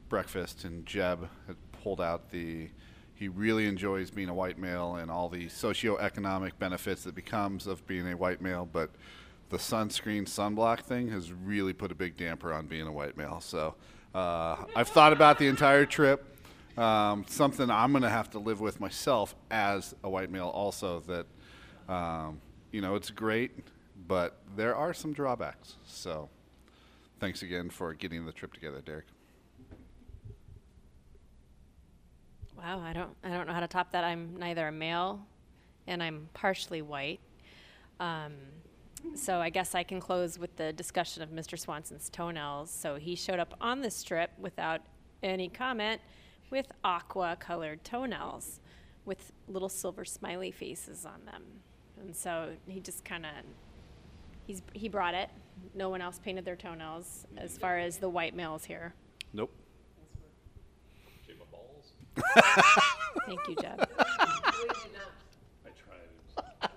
breakfast, and Jeb had pulled out the. He really enjoys being a white male and all the socioeconomic benefits that becomes of being a white male, but the sunscreen sunblock thing has really put a big damper on being a white male. So uh, I've thought about the entire trip. Um, something I'm going to have to live with myself as a white male, also that um, you know it's great, but there are some drawbacks. So thanks again for getting the trip together, Deric. Wow, I don't, I don't know how to top that. I'm neither a male, and I'm partially white. Um, so I guess I can close with the discussion of Mr. Swanson's toenails. So he showed up on this trip without any comment, with aqua-colored toenails, with little silver smiley faces on them. And so he just kind of, he's he brought it. No one else painted their toenails, as far as the white males here. Nope. Shape of balls. Thank you, Jeb. I tried.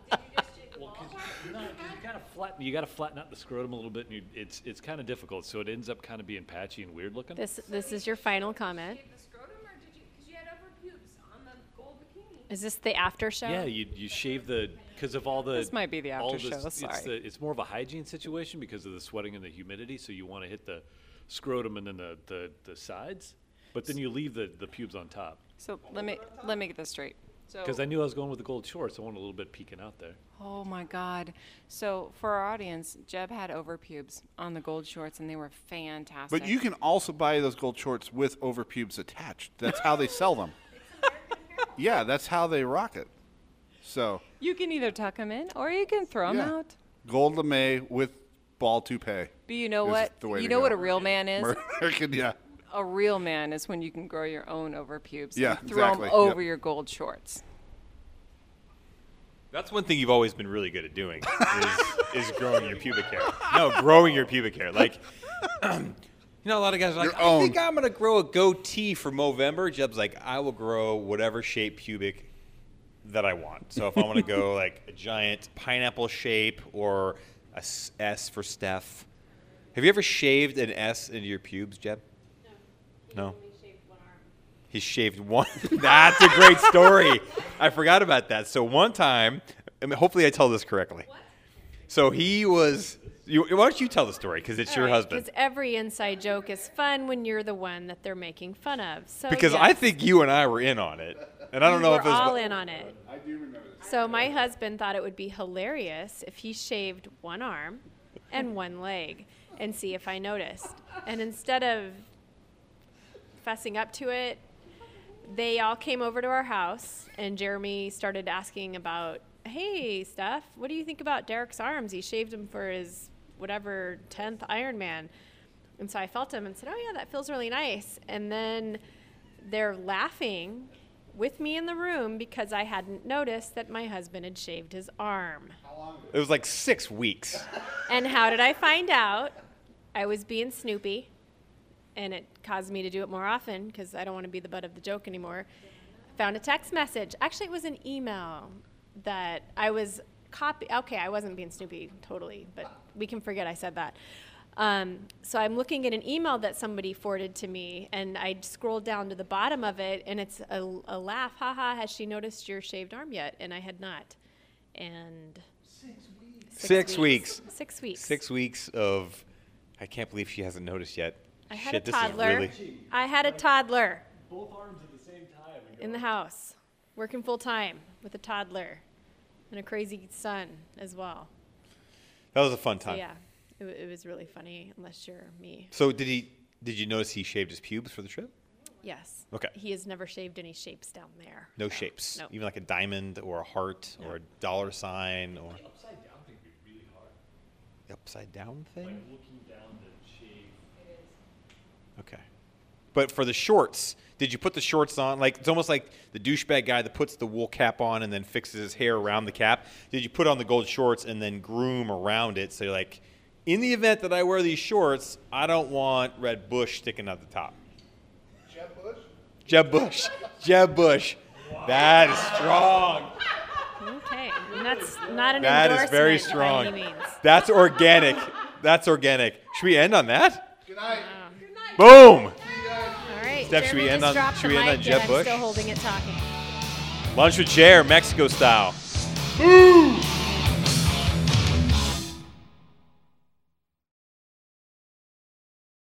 well, 'cause you, no, 'cause you gotta flatten. You gotta flatten out the scrotum a little bit, and you, it's it's kind of difficult. So it ends up kind of being patchy and weird looking. This this is your final comment. the scrotum, or did you? Because you had upper pubes on the gold bikini. Is this the after show? Yeah, you you shave the because of all the. This might be the all after the- show, It's, sorry. the, it's more of a hygiene situation because of the sweating and the humidity. So you want to hit the scrotum and then the, the, the sides, but then you leave the, the pubes on top. So let me let me get this straight. So Because I knew I was going with the gold shorts. I want a little bit peeking out there. Oh my God! So for our audience, Jeb had over pubes on the gold shorts, and they were fantastic. But you can also buy those gold shorts with over pubes attached. That's how they sell them. Yeah, that's how they rock it. So you can either tuck them in or you can throw them Yeah. out. gold lame with ball toupee. But you know what? the way You know go. what a real man is. (laughs) American, yeah. a real man is when you can grow your own over pubes. Yeah, and throw exactly, them over yep. your gold shorts. That's one thing you've always been really good at doing is, is growing your pubic hair. No, growing your pubic hair. Like, (clears throat) you know, a lot of guys are like, Your I think. I'm going to grow a goatee for Movember. Jeb's like, I will grow whatever shape pubic that I want. So if I want to go (laughs) like a giant pineapple shape or a s- S for Steph. Have you ever shaved an S into your pubes, Jeb? No. No. He shaved one. Arm. He shaved one. (laughs) That's a great story. I forgot about that. So one time, I mean, hopefully I tell this correctly. So he was You, why don't you tell the story? Because it's your husband. Because every inside joke is fun when you're the one that they're making fun of. So Because I think you and I were in on it, and I don't we know if it was. all in on it. I do remember this. So my husband thought it would be hilarious if he shaved one arm and one leg and see if I noticed. And instead of fessing up to it, they all came over to our house and Jeremy started asking about, "Hey, Steph, what do you think about Deric's arms? He shaved them for his whatever 10th Ironman." And so I felt him and said, "Oh yeah, that feels really nice." And then they're laughing with me in the room because I hadn't noticed that my husband had shaved his arm. It was like six weeks. (laughs) And how did I find out? I was being Snoopy, and it caused me to do it more often because I don't want to be the butt of the joke anymore. Found a text message. Actually, it was an email that I was copy. Okay, I wasn't being Snoopy totally, but we can forget I said that. Um, so I'm looking at an email that somebody forwarded to me, and I scrolled down to the bottom of it, and it's a, a laugh. Haha, has she noticed your shaved arm yet? And I had not. And Six weeks. Six weeks. Six weeks Six weeks of. I can't believe she hasn't noticed yet. I had Shit, a toddler. really. I had a toddler Both arms at the same time. in the house, working full time with a toddler and a crazy son as well. That was a fun So time. yeah, it, it was really funny. Unless you're me, So did he? Did you notice he shaved his pubes for the trip? yes. Okay. He has never shaved any shapes down there. No shapes, No. even like a diamond or a heart or a dollar sign or upside down thing would be really hard. the upside down thing. Like looking down the shave. Okay. But for the shorts, did you put the shorts on? Like it's almost like the douchebag guy that puts the wool cap on and then fixes his hair around the cap. Did you put on the gold shorts and then groom around it? So you're like, in the event that I wear these shorts, I don't want red bush sticking out the top. Jeb Bush? Jeb Bush. Jeb Bush. That is strong. Okay, and that's not an That is endorsement very by strong. any means. That's organic. That's organic. Should we end on that? Good night. Oh. Good night. Boom. All right, Steph, should we end on- dropped should the we end on mic Jeb and Bush? I'm still holding it, talking. Lunch with Jer, Mexico style.